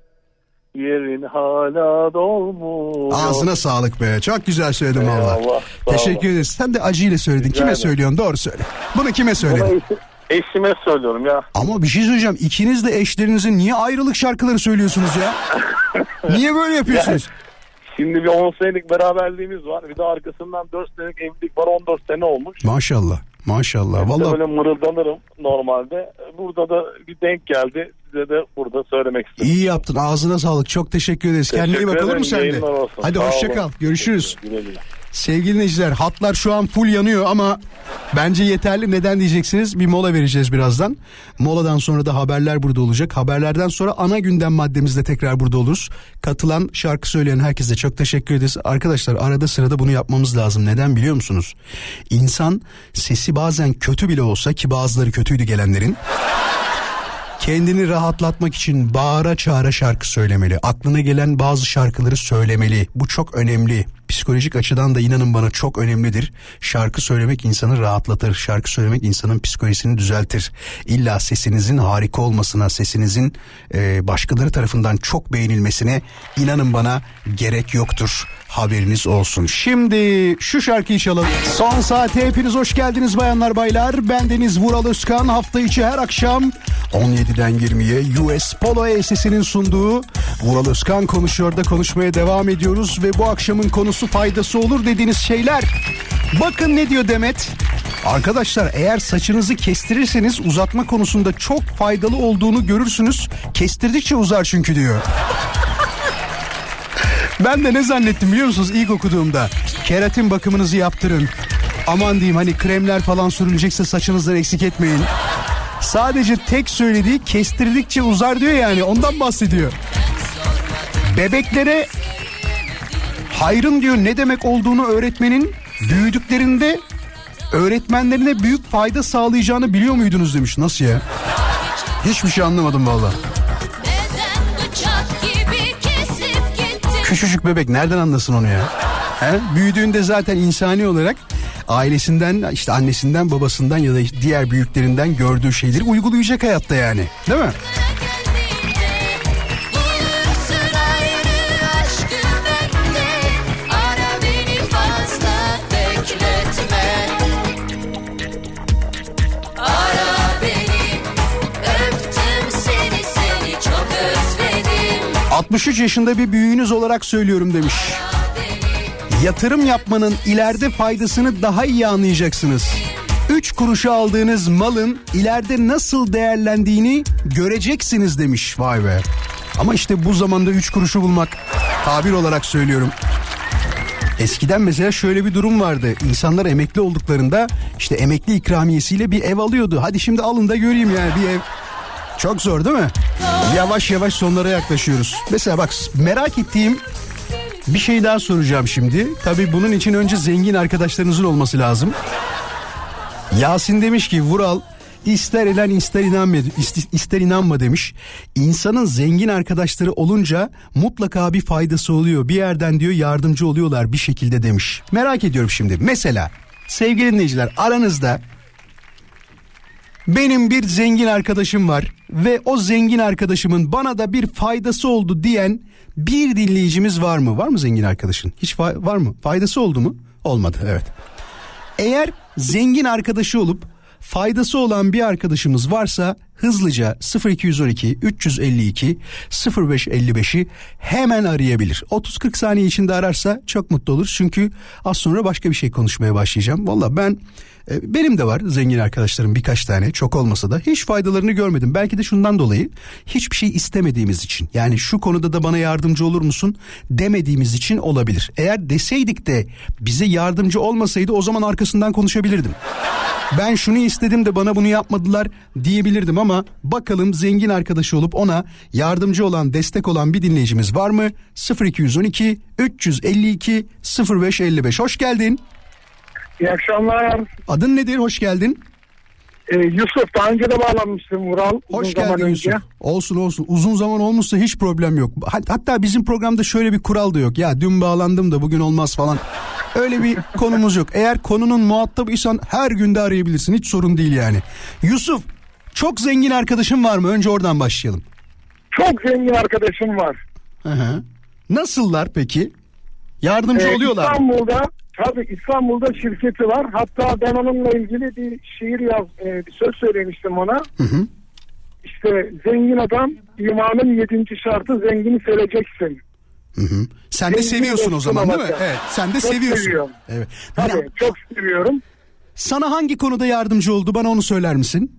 yerin hala dolmuyor. Ağzına sağlık be. Çok güzel söyledin valla. Eyvallah, sağ Teşekkür ederiz. Sen de acıyla söyledin. Kime ederim. söylüyorsun? Doğru söyle. Bunu kime söyledin? eşi- eşime söylüyorum ya. Ama bir şey söyleyeceğim. İkiniz de eşlerinizin niye ayrılık şarkıları söylüyorsunuz ya? niye böyle yapıyorsunuz? Şimdi bir 10 senelik beraberliğimiz var. Bir de arkasından 4 senelik evlilik var 14 sene olmuş. Maşallah. Maşallah. Ben de Valla böyle mırıldanırım normalde. Burada da bir denk geldi. Size de burada söylemek istedim. iyi yaptın. Ağzına sağlık. Çok teşekkür ederiz. Kendine iyi Teşekkür bakalım mı sen de? Hadi hoşça kal. Görüşürüz. Güle güle. Sevgili dinleyiciler hatlar şu an full yanıyor ama bence yeterli. Neden diyeceksiniz? Bir mola vereceğiz birazdan. Moladan sonra da haberler burada olacak. Haberlerden sonra ana gündem maddemizde tekrar burada oluruz. Katılan şarkı söyleyen herkese çok teşekkür ederiz. Arkadaşlar arada sırada bunu yapmamız lazım. Neden biliyor musunuz? İnsan sesi bazen kötü bile olsa ki bazıları kötüydü gelenlerin kendini rahatlatmak için bağıra çağıra şarkı söylemeli. Aklına gelen bazı şarkıları söylemeli. Bu çok önemli. Psikolojik açıdan da inanın bana çok önemlidir. Şarkı söylemek insanı rahatlatır. Şarkı söylemek insanın psikolojisini düzeltir. İlla sesinizin harika olmasına, sesinizin e, başkaları tarafından çok beğenilmesine inanın bana gerek yoktur. Haberiniz olsun. Şimdi şu şarkıyı çalalım. Son saate hepiniz hoş geldiniz bayanlar baylar. Bendeniz Vural Özkan hafta içi her akşam 17'den 20'ye US Polo ESS'inin sunduğu Vural Özkan konuşuyor da konuşmaya devam ediyoruz ve bu akşamın konusu faydası olur dediğiniz şeyler. Bakın ne diyor Demet? Arkadaşlar eğer saçınızı kestirirseniz uzatma konusunda çok faydalı olduğunu görürsünüz. Kestirdikçe uzar çünkü diyor. Ben de ne zannettim biliyor musunuz ilk okuduğumda? Keratin bakımınızı yaptırın. Aman diyeyim hani kremler falan sürülecekse saçınızdan eksik etmeyin. Sadece tek söylediği kestirdikçe uzar diyor yani ondan bahsediyor. Bebeklere hayrın diyor ne demek olduğunu öğretmenin büyüdüklerinde öğretmenlerine büyük fayda sağlayacağını biliyor muydunuz demiş. Nasıl ya? Hiçbir şey anlamadım valla. Küçücük bebek nereden anlasın onu ya? He? Büyüdüğünde zaten insani olarak ailesinden işte annesinden babasından ya da diğer büyüklerinden gördüğü şeyleri uygulayacak hayatta yani. Değil mi? 63 yaşında bir büyüğünüz olarak söylüyorum demiş. Yatırım yapmanın ileride faydasını daha iyi anlayacaksınız. 3 kuruşa aldığınız malın ileride nasıl değerlendiğini göreceksiniz demiş. Vay be. Ama işte bu zamanda 3 kuruşu bulmak tabir olarak söylüyorum. Eskiden mesela şöyle bir durum vardı. İnsanlar emekli olduklarında işte emekli ikramiyesiyle bir ev alıyordu. Hadi şimdi alın da göreyim yani bir ev. Çok zor değil mi? Yavaş yavaş sonlara yaklaşıyoruz. Mesela bak merak ettiğim bir şey daha soracağım şimdi. Tabii bunun için önce zengin arkadaşlarınızın olması lazım. Yasin demiş ki Vural ister inan ister inanma, ist- ister inanma demiş. İnsanın zengin arkadaşları olunca mutlaka bir faydası oluyor. Bir yerden diyor yardımcı oluyorlar bir şekilde demiş. Merak ediyorum şimdi. Mesela sevgili dinleyiciler aranızda benim bir zengin arkadaşım var ve o zengin arkadaşımın bana da bir faydası oldu diyen bir dinleyicimiz var mı? Var mı zengin arkadaşın? Hiç var mı? Faydası oldu mu? Olmadı evet. Eğer zengin arkadaşı olup faydası olan bir arkadaşımız varsa hızlıca 0212 352 0555'i hemen arayabilir. 30-40 saniye içinde ararsa çok mutlu olur. Çünkü az sonra başka bir şey konuşmaya başlayacağım. Valla ben e, benim de var zengin arkadaşlarım birkaç tane çok olmasa da hiç faydalarını görmedim. Belki de şundan dolayı hiçbir şey istemediğimiz için yani şu konuda da bana yardımcı olur musun demediğimiz için olabilir. Eğer deseydik de bize yardımcı olmasaydı o zaman arkasından konuşabilirdim. Ben şunu istedim de bana bunu yapmadılar diyebilirdim ama bakalım zengin arkadaşı olup ona yardımcı olan destek olan bir dinleyicimiz var mı? 0212 352 0555 hoş geldin. İyi akşamlar. Adın nedir? Hoş geldin. Ee, Yusuf daha önce de bağlanmıştım Vural. Hoş geldin önce. Yusuf. Olsun olsun. Uzun zaman olmuşsa hiç problem yok. Hat- Hatta bizim programda şöyle bir kural da yok. Ya dün bağlandım da bugün olmaz falan. Öyle bir konumuz yok. Eğer konunun muhatabıysan her günde arayabilirsin. Hiç sorun değil yani. Yusuf çok zengin arkadaşın var mı? Önce oradan başlayalım. Çok zengin arkadaşım var. Hı hı. Nasıllar peki? Yardımcı Ee, oluyorlar? İstanbul'da tabii İstanbul'da şirketi var. Hatta ben onunla ilgili bir şiir yaz, e, bir söz söylemiştim ona. Hı hı. İşte zengin adam imanın yedinci şartı zengini seveceksin. Hı hı. Sen de seviyorsun o zaman değil mi? Evet. Sen de Çok seviyorsun. seviyorum. Evet. Tabii Ya, çok seviyorum. sana hangi konuda yardımcı oldu? Bana onu söyler misin?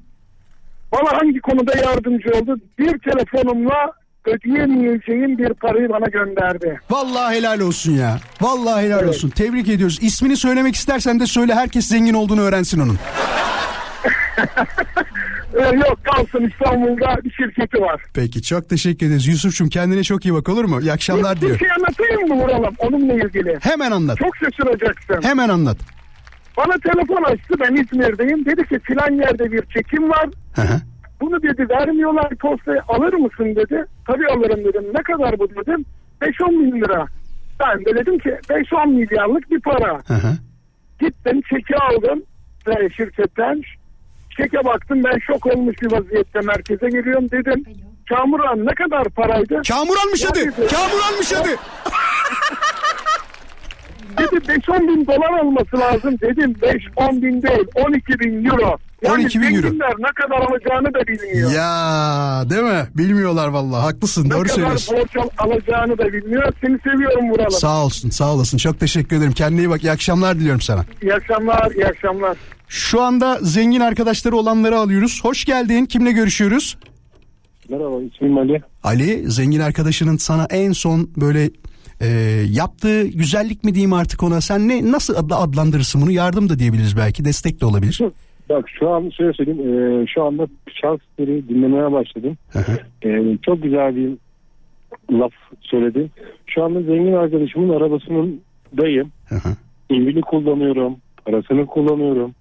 Bana hangi konuda yardımcı oldu? Bir telefonumla ödeyemeyeceğim bir parayı bana gönderdi. Vallahi helal olsun ya. Vallahi helal Evet. olsun. Tebrik ediyoruz. İsmini söylemek istersen de söyle. Herkes zengin olduğunu öğrensin onun. Ee, yok kalsın İstanbul'da bir şirketi var. Peki çok teşekkür ederiz. Yusuf'cum kendine çok iyi bak olur mu? İyi akşamlar Bir diliyorum. şey anlatayım mı Vuralım onunla ilgili? Hemen anlat. Çok şaşıracaksın. Hemen anlat. Bana telefon açtı ben İzmir'deyim. Dedi ki filan yerde bir çekim var. Hı hı. Bunu dedi vermiyorlar postayı alır mısın dedi. Tabii alırım dedim. Ne kadar bu dedim. 5-10 bin lira. Ben de dedim ki 5-10 milyarlık bir para. Hı hı. Gittim çeki aldım e, şirketten. Çeke baktım ben şok olmuş bir vaziyette merkeze geliyorum dedim. Kamuran ne kadar paraydı? Kamuranmış adı. Kamuranmış adı. Dedi 5-10 bin dolar olması lazım. Dedim 5-10 bin değil 12 bin euro. Yani 12 bin euro. ne kadar alacağını da bilmiyor. Ya değil mi? Bilmiyorlar vallahi. Haklısın. ne Doğru kadar söylüyorsun. borç al- alacağını da bilmiyor. Seni seviyorum Vuralım. Sağ olsun. Sağ olasın. Çok teşekkür ederim. Kendine iyi bak. İyi akşamlar diliyorum sana. İyi akşamlar, iyi akşamlar. Şu anda zengin arkadaşları olanları alıyoruz. Hoş geldin. Kimle görüşüyoruz? Merhaba ismim Ali. Ali zengin arkadaşının sana en son böyle e, yaptığı güzellik mi diyeyim artık ona sen ne nasıl adla adlandırırsın bunu yardım da diyebiliriz belki destek de olabilir. Bak şu an şöyle söyleyeyim. e, şu anda Charles'leri dinlemeye başladım. E, çok güzel bir laf söyledi. Şu anda zengin arkadaşımın arabasının dayım. Evini kullanıyorum. Parasını kullanıyorum.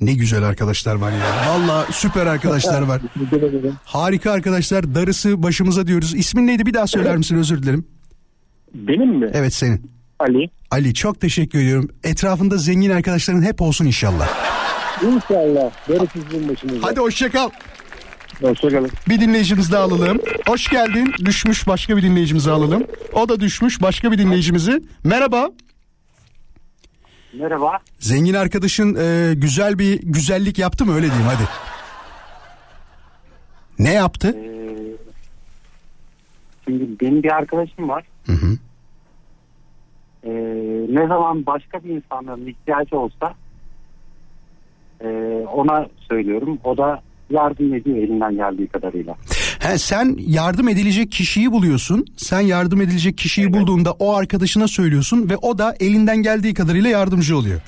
Ne güzel arkadaşlar var ya. Valla süper arkadaşlar var. Harika arkadaşlar darısı başımıza diyoruz. İsmin neydi bir daha söyler misin özür dilerim. Benim mi? Evet senin. Ali. Ali çok teşekkür ediyorum. Etrafında zengin arkadaşların hep olsun inşallah. İnşallah. Darısı sizin başınıza. Hadi hoşçakal. Hoşçakalın. Bir dinleyicimizi daha alalım. Hoş geldin. Düşmüş başka bir dinleyicimizi alalım. O da düşmüş başka bir dinleyicimizi. Merhaba. Merhaba. Zengin arkadaşın e, güzel bir güzellik yaptı mı öyle diyeyim hadi. Ne yaptı? Ee, şimdi benim bir arkadaşım var. Hı hı. Ee, ne zaman başka bir insanların ihtiyacı olsa e, ona söylüyorum. O da yardım ediyor elinden geldiği kadarıyla. He, sen yardım edilecek kişiyi buluyorsun. Sen yardım edilecek kişiyi bulduğunda o arkadaşına söylüyorsun ve o da elinden geldiği kadarıyla yardımcı oluyor.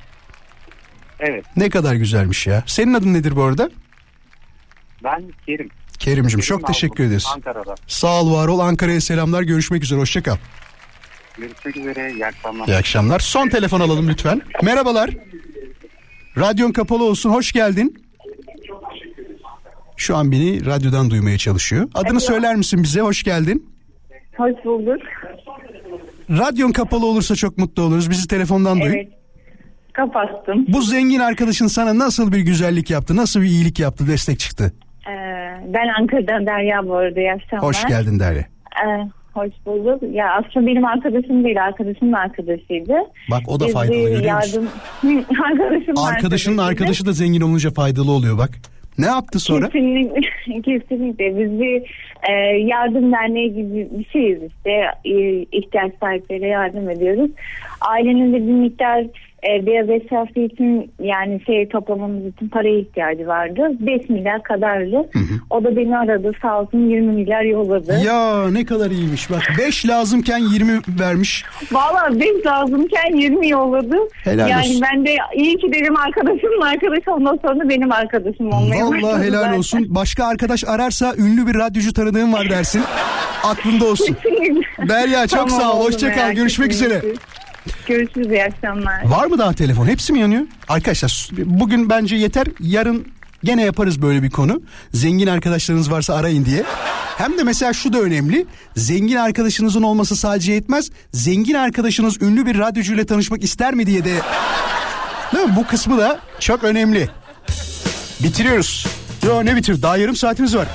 Evet. Ne kadar güzelmiş ya. Senin adın nedir bu arada? Ben Kerim. Kerim'cim çok teşekkür ederiz. Ankara'da. Sağ ol var ol Ankara'ya selamlar görüşmek üzere hoşça kal. Görüşmek üzere. İyi akşamlar. İyi akşamlar. Son telefon alalım lütfen. Merhabalar. Radyon kapalı olsun. Hoş geldin. Şu an beni radyodan duymaya çalışıyor. Adını söyler misin bize? Hoş geldin. Hoş bulduk. Radyon kapalı olursa çok mutlu oluruz. Bizi telefondan duy. Evet. Kapattım. Bu zengin arkadaşın sana nasıl bir güzellik yaptı? Nasıl bir iyilik yaptı? Destek çıktı. Ee, ben Ankara'dan Derya bu arada. İyi akşamlar. Hoş geldin Derya. Ee, Hoş bulduk. Ya aslında benim arkadaşım değil, arkadaşımın arkadaşıydı. Bak o da Biz faydalı görüyor musun? yardım... Arkadaşımın Arkadaşının arkadaşı da zengin olunca faydalı oluyor bak. Ne yaptı sonra? Kesinlikle, kesinlikle. Biz bir e, yardım derneği gibi bir şeyiz işte. E, ihtiyaç sahiplerine yardım ediyoruz. Ailenin de bir miktar e, beyaz eşyası için yani şey toplamamız için paraya ihtiyacı vardı. 5 milyar kadardı. O da beni aradı sağ olsun 20 milyar yolladı. Ya ne kadar iyiymiş bak 5 lazımken 20 vermiş. Valla 5 lazımken 20 yolladı. Helal yani olsun. ben de iyi ki dedim arkadaşımın arkadaşı ondan sonra benim arkadaşım olmaya Vallahi başladı helal zaten. olsun. Başka arkadaş ararsa ünlü bir radyocu tanıdığım var dersin. Aklında olsun. Derya çok Tamam, sağ ol. Hoşça kal. Görüşmek üzere. Görüşürüz iyi akşamlar. Var mı daha telefon? Hepsi mi yanıyor? Arkadaşlar bugün bence yeter. Yarın gene yaparız böyle bir konu. Zengin arkadaşlarınız varsa arayın diye. Hem de mesela şu da önemli. Zengin arkadaşınızın olması sadece yetmez. Zengin arkadaşınız ünlü bir radyocuyla tanışmak ister mi diye de... Değil mi? Bu kısmı da çok önemli. Bitiriyoruz. Yo ne bitir? Daha yarım saatimiz var.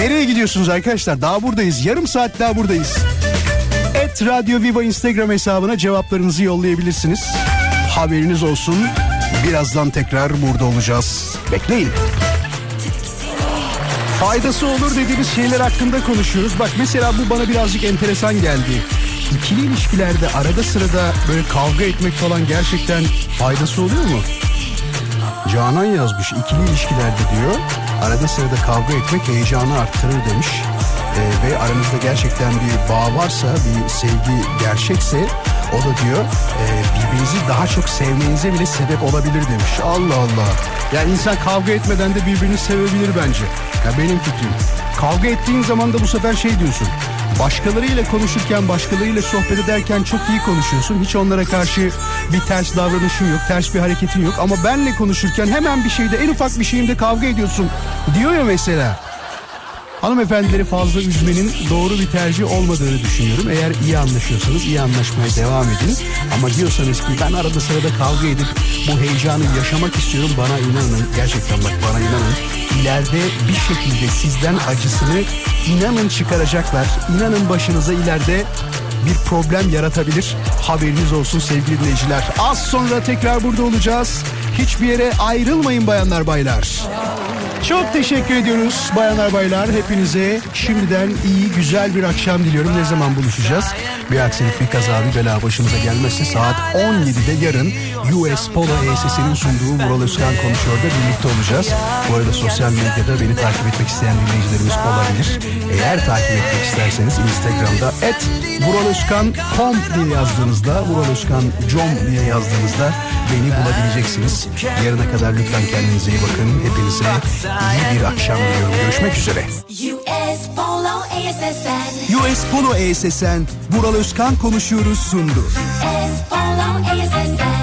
Nereye gidiyorsunuz arkadaşlar? Daha buradayız. Yarım saat daha buradayız. Et Radyo Viva Instagram hesabına cevaplarınızı yollayabilirsiniz. Haberiniz olsun. Birazdan tekrar burada olacağız. Bekleyin. Faydası olur dediğimiz şeyler hakkında konuşuyoruz. Bak mesela bu bana birazcık enteresan geldi. İkili ilişkilerde arada sırada böyle kavga etmek falan gerçekten faydası oluyor mu? Canan yazmış ikili ilişkilerde diyor arada sırada kavga etmek heyecanı arttırır demiş. Ee, ve aranızda gerçekten bir bağ varsa bir sevgi gerçekse o da diyor e, birbirinizi daha çok sevmenize bile sebep olabilir demiş. Allah Allah. Ya insan kavga etmeden de birbirini sevebilir bence. Ya benim fikrim. Kavga ettiğin zaman da bu sefer şey diyorsun. Başkalarıyla konuşurken, başkalarıyla sohbet ederken çok iyi konuşuyorsun. Hiç onlara karşı bir ters davranışın yok, ters bir hareketin yok. Ama benle konuşurken hemen bir şeyde, en ufak bir şeyinde kavga ediyorsun. Diyor ya mesela. Hanımefendileri fazla üzmenin doğru bir tercih olmadığını düşünüyorum. Eğer iyi anlaşıyorsanız iyi anlaşmaya devam edin. Ama diyorsanız ki ben arada sırada kavga edip bu heyecanı yaşamak istiyorum. Bana inanın gerçekten bak bana inanın. İleride bir şekilde sizden acısını inanın çıkaracaklar. İnanın başınıza ileride bir problem yaratabilir. Haberiniz olsun sevgili dinleyiciler. Az sonra tekrar burada olacağız. Hiçbir yere ayrılmayın bayanlar baylar. Çok teşekkür ediyoruz bayanlar baylar. Hepinize şimdiden iyi güzel bir akşam diliyorum. Ne zaman buluşacağız? Bir aksilik bir kaza bir bela başımıza gelmezse saat 17'de yarın US Polo ESS'nin sunduğu Vural Özkan Konuşuyor'da birlikte olacağız. Bu arada sosyal medyada beni takip etmek isteyen dinleyicilerimiz olabilir. Eğer takip etmek isterseniz Instagram'da et vuralozkan.com diye yazdığınızda vuralozkan.com diye yazdığınızda beni bulabileceksiniz. Yarına kadar lütfen kendinize iyi bakın. Hepinize iyi bir akşam diliyorum. Görüşmek üzere. US Polo ASSN US Polo ESSN Vural Özkan konuşuyoruz sundu. US Polo ASSN